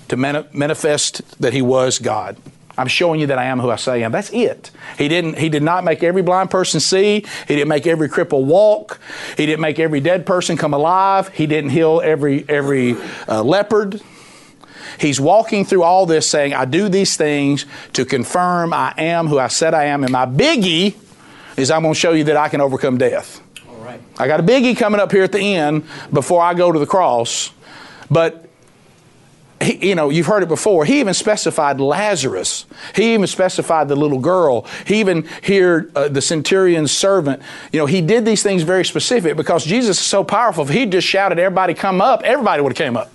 to manifest that he was God. I'm showing you that I am who I say I am. That's it. He didn't. He did not make every blind person see. He didn't make every cripple walk. He didn't make every dead person come alive. He didn't heal every every uh, leopard. He's walking through all this saying, I do these things to confirm I am who I said I am. And my biggie is I'm going to show you that I can overcome death. All right. I got a biggie coming up here at the end before I go to the cross. But he, you know, you've heard it before. He even specified Lazarus. He even specified the little girl. He even here uh, the centurion's servant. You know, he did these things very specific because Jesus is so powerful. If he just shouted, "Everybody come up!" Everybody would have came up.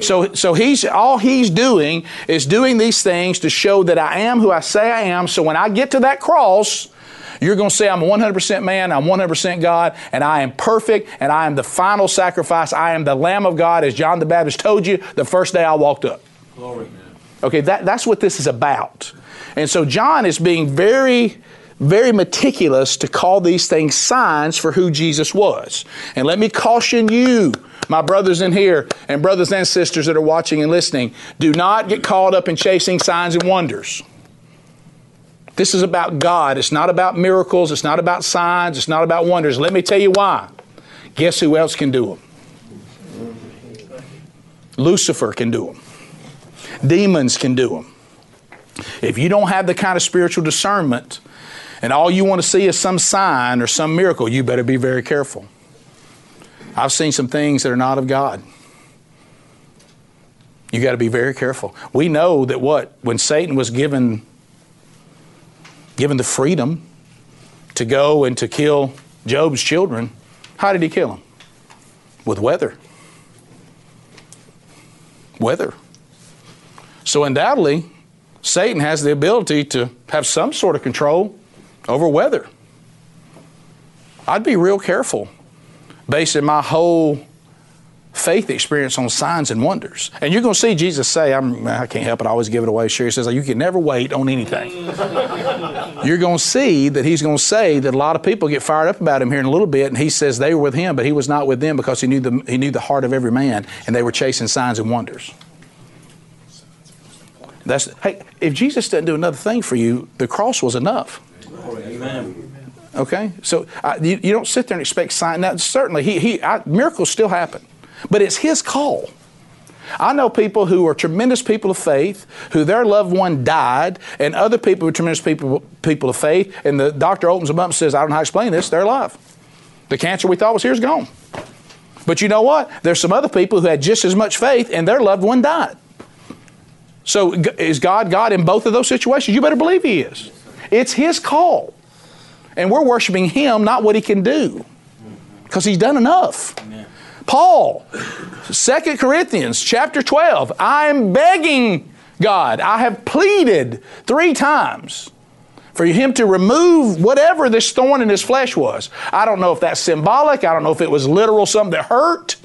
So, so he's all he's doing is doing these things to show that I am who I say I am. So when I get to that cross, you're going to say, I'm 100% man, I'm 100% God, and I am perfect, and I am the final sacrifice. I am the Lamb of God, as John the Baptist told you the first day I walked up. Glory. Okay, that, that's what this is about. And so John is being very, very meticulous to call these things signs for who Jesus was. And let me caution you, my brothers in here and brothers and sisters that are watching and listening, do not get caught up in chasing signs and wonders. This is about God. It's not about miracles. It's not about signs. It's not about wonders. Let me tell you why. Guess who else can do them? Lucifer can do them. Demons can do them. If you don't have the kind of spiritual discernment and all you want to see is some sign or some miracle, you better be very careful. I've seen some things that are not of God. You got to be very careful. We know that what? When Satan was given given the freedom to go and to kill Job's children, how did he kill them? With weather. Weather. So, undoubtedly, Satan has the ability to have some sort of control over weather. I'd be real careful basing my whole faith experience on signs and wonders. And you're going to see Jesus say, I'm, I can't help it, I always give it away. Sure, he says, You can never wait on anything. you're going to see that he's going to say that a lot of people get fired up about him here in a little bit, and he says they were with him, but he was not with them because he knew the, he knew the heart of every man, and they were chasing signs and wonders. That's, hey, if Jesus didn't do another thing for you, the cross was enough. Amen. Okay, so uh, you, you, don't sit there and expect signs. Now, certainly, he, he, I, miracles still happen, but it's his call. I know people who are tremendous people of faith, who their loved one died, and other people who are tremendous people, people of faith, and the doctor opens them up and says, I don't know how to explain this, they're alive. The cancer we thought was here is gone. But you know what? There's some other people who had just as much faith, and their loved one died. So is God God in both of those situations? You better believe He is. It's His call. And we're worshiping Him, not what He can do. Because He's done enough. Amen. Paul, 2 Corinthians chapter 12, I am begging God, I have pleaded three times for Him to remove whatever this thorn in His flesh was. I don't know if that's symbolic, I don't know if it was literal, something that hurt.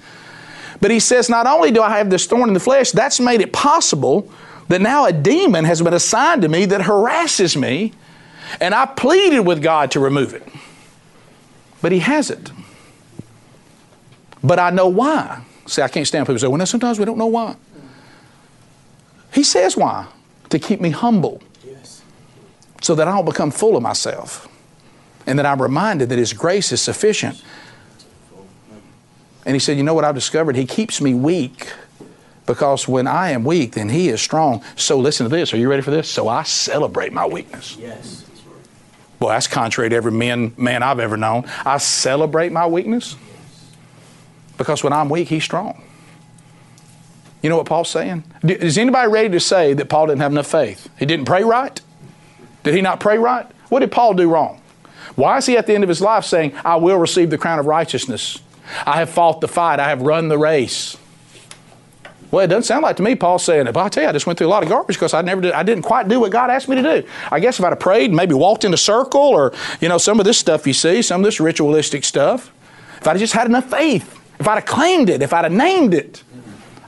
But He says, not only do I have this thorn in the flesh, that's made it possible that now a demon has been assigned to me that harasses me, and I pleaded with God to remove it. But He hasn't. But I know why. See, I can't stand people say, well, sometimes we don't know why. He says why. To keep me humble. Yes. So that I don't become full of myself. And that I'm reminded that His grace is sufficient. And He said, you know what I've discovered? He keeps me weak because when I am weak, then He is strong. So listen to this. Are you ready for this? So I celebrate my weakness. Yes. Well, that's contrary to every man, man I've ever known. I celebrate my weakness because when I'm weak, He's strong. You know what Paul's saying? Is anybody ready to say that Paul didn't have enough faith? He didn't pray right? Did he not pray right? What did Paul do wrong? Why is he at the end of his life saying, I will receive the crown of righteousness? I have fought the fight. I have run the race. Well, it doesn't sound like to me Paul saying it, but I tell you, I just went through a lot of garbage because I never did, I didn't quite do what God asked me to do. I guess if I'd have prayed and maybe walked in a circle or, you know, some of this stuff you see, some of this ritualistic stuff, if I'd just had enough faith, if I'd have claimed it, if I'd have named it,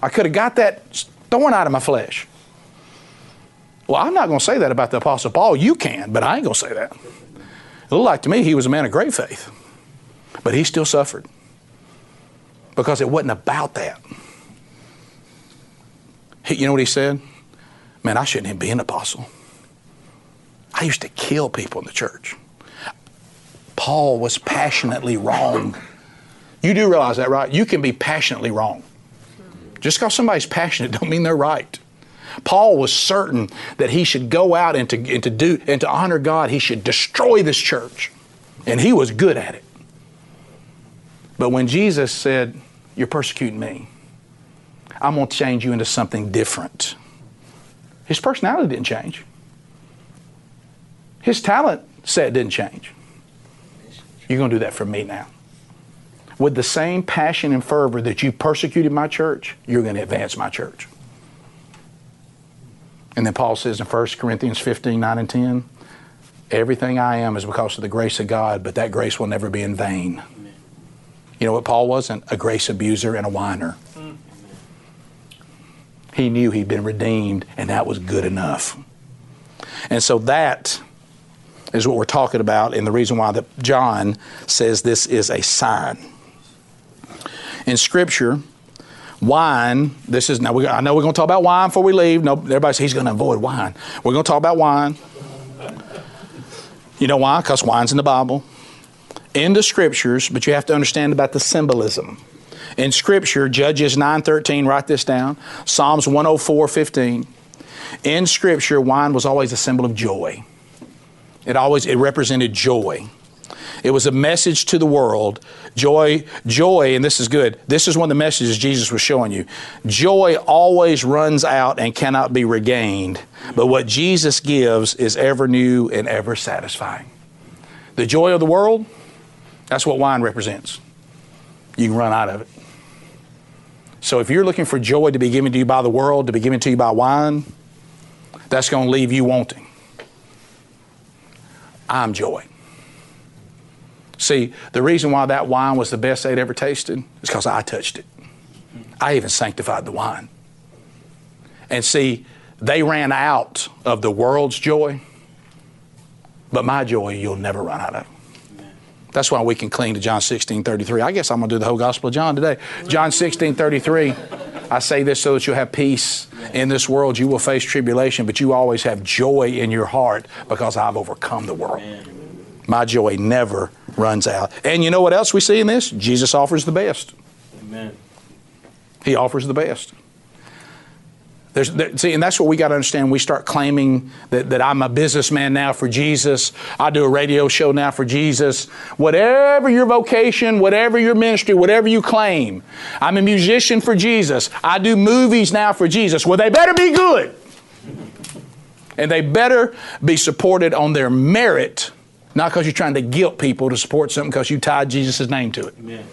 I could have got that thorn out of my flesh. Well, I'm not going to say that about the Apostle Paul. You can, but I ain't going to say that. It looked like to me he was a man of great faith, but he still suffered because it wasn't about that. You know what he said? Man, I shouldn't even be an apostle. I used to kill people in the church. Paul was passionately wrong. You do realize that, right? You can be passionately wrong. Just because somebody's passionate don't mean they're right. Paul was certain that he should go out and to, and to do and to honor God, he should destroy this church. And he was good at it. But when Jesus said, You're persecuting me, I'm going to change you into something different. His personality didn't change. His talent set didn't change. You're going to do that for me now. With the same passion and fervor that you persecuted my church, you're going to advance my church. And then Paul says in 1 Corinthians 15, 9 and 10, everything I am is because of the grace of God, but that grace will never be in vain. Amen. You know what Paul wasn't? A grace abuser and a whiner. He knew he'd been redeemed, and that was good enough. And so that is what we're talking about, and the reason why that John says this is a sign. In Scripture, wine. This is now. We, I know we're going to talk about wine before we leave. No, everybody says he's going to avoid wine. We're going to talk about wine. You know why? Because wine's in the Bible, in the Scriptures. But you have to understand about the symbolism. In Scripture, Judges nine thirteen. Write this down. Psalms one hundred four fifteen. In Scripture, wine was always a symbol of joy. It always it represented joy. It was a message to the world. Joy, joy, and this is good. This is one of the messages Jesus was showing you. Joy always runs out and cannot be regained, but what Jesus gives is ever new and ever satisfying. The joy of the world, that's what wine represents. You can run out of it. So if you're looking for joy to be given to you by the world, to be given to you by wine, that's going to leave you wanting. I'm joy. See, the reason why that wine was the best they'd ever tasted is because I touched it. I even sanctified the wine. And see, they ran out of the world's joy, but my joy you'll never run out of. That's why we can cling to John 16 33. I guess I'm going to do the whole Gospel of John today. John 16 33. I say this so that you'll have peace in this world. You will face tribulation, but you always have joy in your heart because I've overcome the world. My joy never runs out. And you know what else we see in this? Jesus offers the best. Amen. He offers the best. There's, there, see, and that's what we got to understand. We start claiming that, that I'm a businessman now for Jesus. I do a radio show now for Jesus. Whatever your vocation, whatever your ministry, whatever you claim, I'm a musician for Jesus. I do movies now for Jesus. Well, they better be good. And they better be supported on their merit not because you're trying to guilt people to support something because you tied Jesus' name to it. Amen.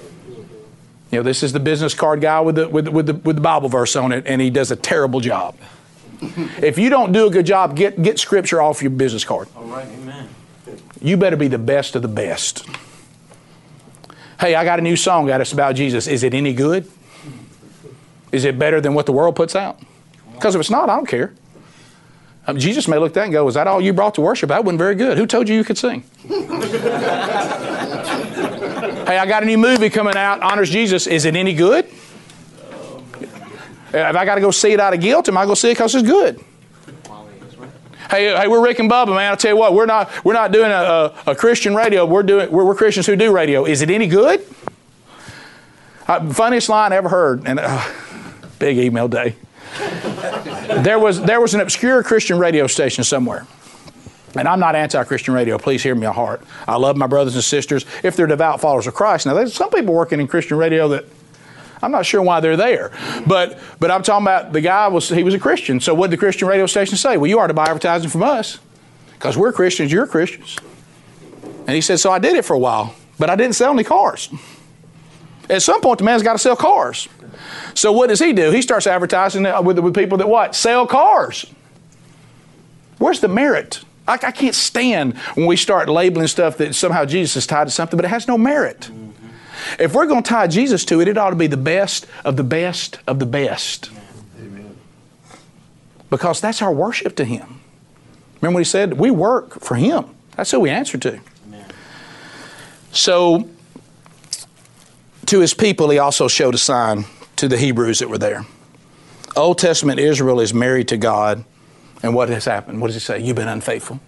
You know, this is the business card guy with the, with, with, the, with the Bible verse on it, and he does a terrible job. if you don't do a good job, get, get scripture off your business card. All right, amen. You better be the best of the best. Hey, I got a new song out. It's about Jesus. Is it any good? Is it better than what the world puts out? Because if it's not, I don't care. Um, Jesus may look at that and go, "Is that all you brought to worship? That wasn't very good. Who told you you could sing?" hey, I got a new movie coming out. Honors Jesus. Is it any good? If I got to go see it out of guilt, am I going to see it because it's good? Hey, hey, we're Rick and Bubba, man. I'll tell you what, we're not we're not doing a, a, a Christian radio. We're doing we're, we're, Christians who do radio. Is it any good? Uh, funniest line I ever heard, and uh, big email day there was there was an obscure Christian radio station somewhere. And I'm not anti-Christian radio. Please hear me a heart. I love my brothers and sisters if they're devout followers of Christ. Now, there's some people working in Christian radio that I'm not sure why they're there, but but I'm talking about the guy was he was a Christian. So what did the Christian radio station say? Well, you are to buy advertising from us because we're Christians. You're Christians. And he said, so I did it for a while, but I didn't sell any cars. At some point, the man's got to sell cars. So what does he do? He starts advertising with, with people that what? Sell cars. Where's the merit? I, I can't stand when we start labeling stuff that somehow Jesus is tied to something, but it has no merit. If we're going to tie Jesus to it, it ought to be the best of the best of the best. Amen. Because that's our worship to Him. Remember what He said? We work for Him. That's who we answer to. Amen. So, to His people, He also showed a sign to the Hebrews that were there. Old Testament Israel is married to God, and what has happened? What does he say? You've been unfaithful.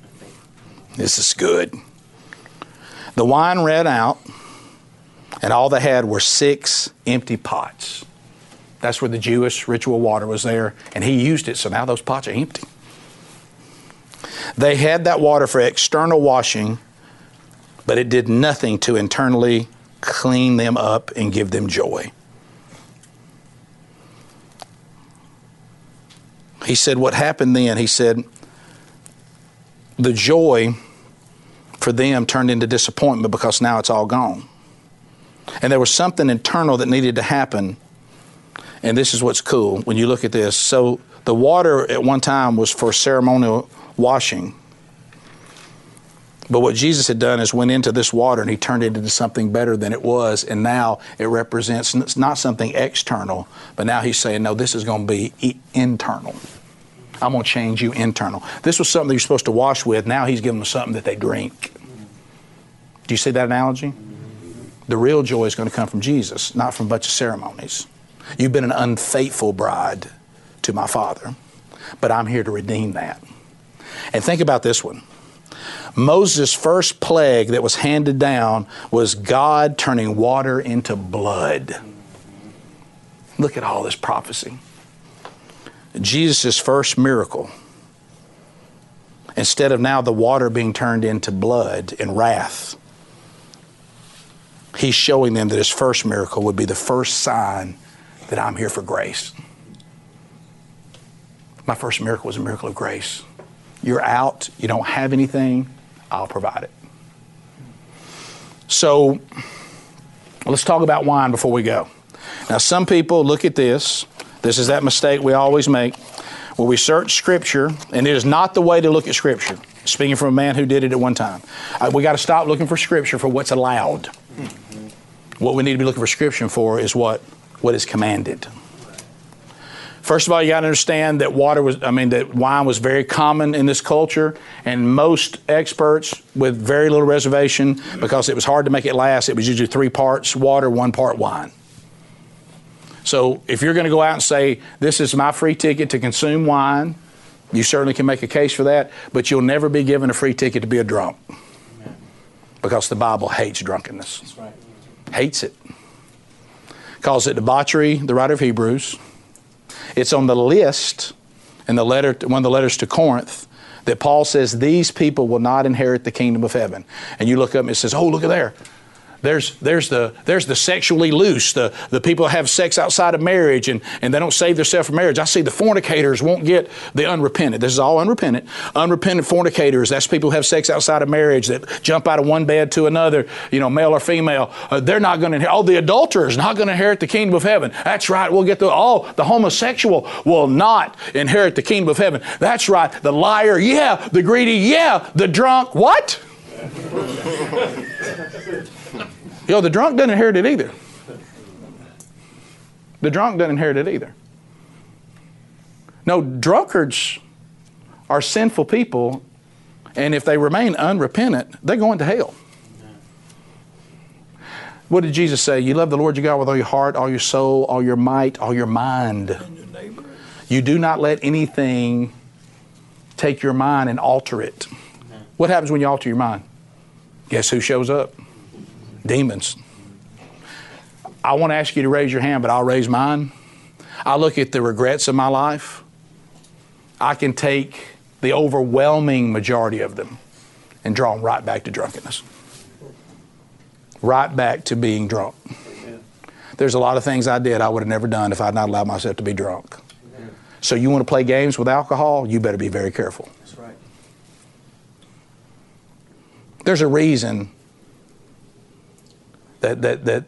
This is good. The wine ran out, and all they had were six empty pots. That's where the Jewish ritual water was there, and he used it, so now those pots are empty. They had that water for external washing, but it did nothing to internally clean them up and give them joy. He said, What happened then? He said, The joy for them turned into disappointment because now it's all gone. And there was something internal that needed to happen. And this is what's cool when you look at this. So, the water at one time was for ceremonial washing. But what Jesus had done is went into this water and he turned it into something better than it was. And now it represents it's not something external, but now he's saying, no, this is going to be internal. I'm going to change you internal. This was something you're supposed to wash with. Now he's giving them something that they drink. Do you see that analogy? The real joy is going to come from Jesus, not from a bunch of ceremonies. You've been an unfaithful bride to my Father, but I'm here to redeem that. And think about this one. Moses' first plague that was handed down was God turning water into blood. Look at all this prophecy. Jesus' first miracle, instead of now the water being turned into blood in wrath, he's showing them that his first miracle would be the first sign that I'm here for grace. My first miracle was a miracle of grace. You're out, you don't have anything, I'll provide it. So let's talk about wine before we go. Now, some people look at this. This is that mistake we always make where we search Scripture, and it is not the way to look at Scripture. Speaking from a man who did it at one time, uh, we got to stop looking for Scripture for what's allowed. What we need to be looking for Scripture for is what what is commanded. First of all, you got to understand that water was, I mean, that wine was very common in this culture, and most experts, with very little reservation, because it was hard to make it last, it was usually three parts water, one part wine. So if you're going to go out and say, This is my free ticket to consume wine, you certainly can make a case for that, but you'll never be given a free ticket to be a drunk. Because the Bible hates drunkenness. Right. Hates it. Calls it debauchery, the writer of Hebrews. It's on the list in the letter, one of the letters to Corinth, that Paul says these people will not inherit the kingdom of heaven. And you look up and it says, oh, look at there. There's, there's, the, there's the sexually loose, the, the people have sex outside of marriage and, and they don't save themselves from marriage. I see the fornicators won't get the unrepentant. This is all unrepentant. Unrepentant fornicators, that's people who have sex outside of marriage that jump out of one bed to another, you know, male or female. Uh, they're not going to inherit. Oh, the adulterer is not going to inherit the kingdom of heaven. That's right. We'll get the, oh, the homosexual will not inherit the kingdom of heaven. That's right. The liar, yeah. The greedy, yeah. The drunk, what? Know, the drunk doesn't inherit it either. The drunk doesn't inherit it either. No, drunkards are sinful people, and if they remain unrepentant, they're going to hell. What did Jesus say? You love the Lord your God with all your heart, all your soul, all your might, all your mind. You do not let anything take your mind and alter it. What happens when you alter your mind? Guess who shows up? Demons. I want to ask you to raise your hand, but I'll raise mine. I look at the regrets of my life. I can take the overwhelming majority of them and draw them right back to drunkenness, right back to being drunk. There's a lot of things I did I would have never done if I'd not allowed myself to be drunk. So you want to play games with alcohol? You better be very careful. That's right. There's a reason that, that, that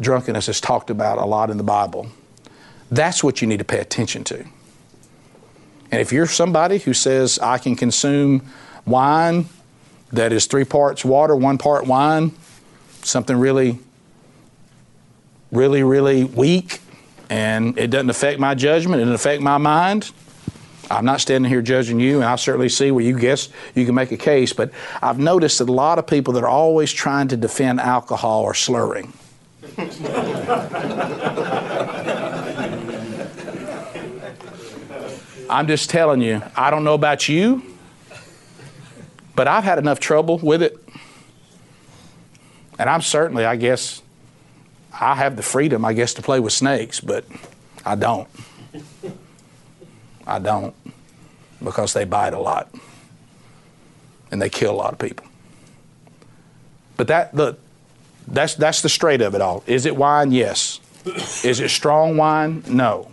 drunkenness is talked about a lot in the Bible. That's what you need to pay attention to. And if you're somebody who says, I can consume wine that is three parts water, one part wine, something really, really, really weak, and it doesn't affect my judgment, it doesn't affect my mind, I'm not standing here judging you, and I certainly see where you guess you can make a case, but I've noticed that a lot of people that are always trying to defend alcohol are slurring. I'm just telling you, I don't know about you, but I've had enough trouble with it. And I'm certainly, I guess, I have the freedom, I guess, to play with snakes, but I don't. I don't because they bite a lot and they kill a lot of people. But that look, that's that's the straight of it all. Is it wine? Yes. Is it strong wine? No.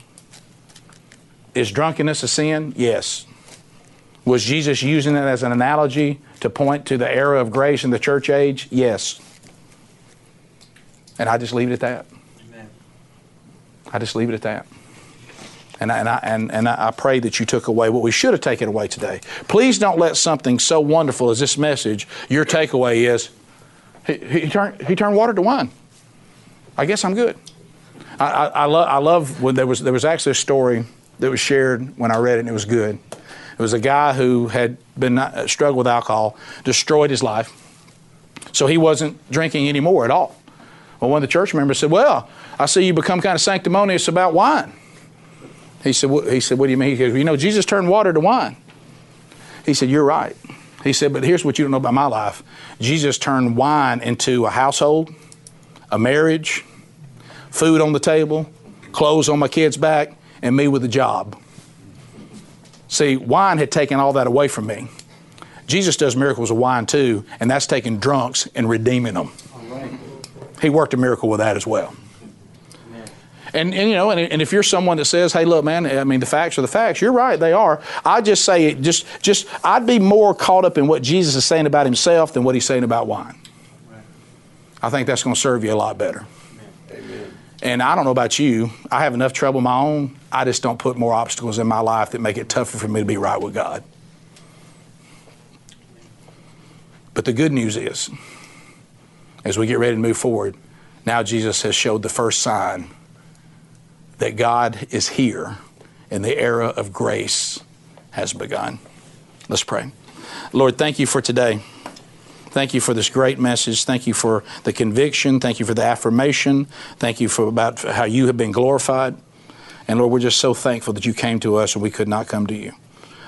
Is drunkenness a sin? Yes. Was Jesus using it as an analogy to point to the era of grace in the church age? Yes. And I just leave it at that. Amen. I just leave it at that. And I, and, I, and, and I pray that you took away what we should have taken away today. Please don't let something so wonderful as this message, your takeaway is, he, he, turned, he turned water to wine. I guess I'm good. I, I, I, lo- I love when there was, there was actually a story that was shared when I read it, and it was good. It was a guy who had been uh, struggled with alcohol, destroyed his life, so he wasn't drinking anymore at all. Well, one of the church members said, "Well, I see you become kind of sanctimonious about wine." He said, what, "He said, what do you mean?" He goes, "You know, Jesus turned water to wine." He said, "You're right." He said, "But here's what you don't know about my life: Jesus turned wine into a household, a marriage, food on the table, clothes on my kid's back, and me with a job." See, wine had taken all that away from me. Jesus does miracles with wine too, and that's taking drunks and redeeming them. He worked a miracle with that as well. And, and, you know, and, and, if you're someone that says, "Hey, look, man, I mean, the facts are the facts," you're right, they are. I just say, it, just, just, I'd be more caught up in what Jesus is saying about Himself than what He's saying about wine. I think that's going to serve you a lot better. Amen. And I don't know about you, I have enough trouble of my own. I just don't put more obstacles in my life that make it tougher for me to be right with God. But the good news is, as we get ready to move forward, now Jesus has showed the first sign that God is here and the era of grace has begun. Let's pray. Lord, thank you for today. Thank you for this great message. Thank you for the conviction. Thank you for the affirmation. Thank you for about how you have been glorified. And Lord, we're just so thankful that you came to us and we could not come to you.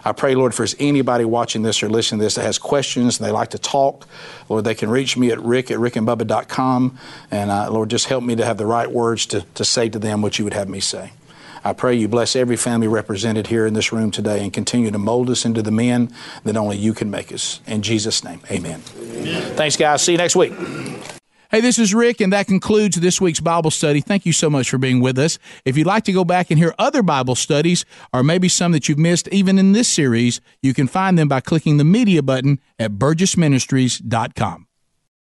I pray, Lord, for anybody watching this or listening to this that has questions and they like to talk, Lord, they can reach me at rick at rickandbubba.com. And uh, Lord, just help me to have the right words to, to say to them what you would have me say. I pray you bless every family represented here in this room today and continue to mold us into the men that only you can make us. In Jesus' name, amen. amen. Thanks, guys. See you next week. Hey, this is Rick, and that concludes this week's Bible study. Thank you so much for being with us. If you'd like to go back and hear other Bible studies, or maybe some that you've missed even in this series, you can find them by clicking the media button at burgessministries.com.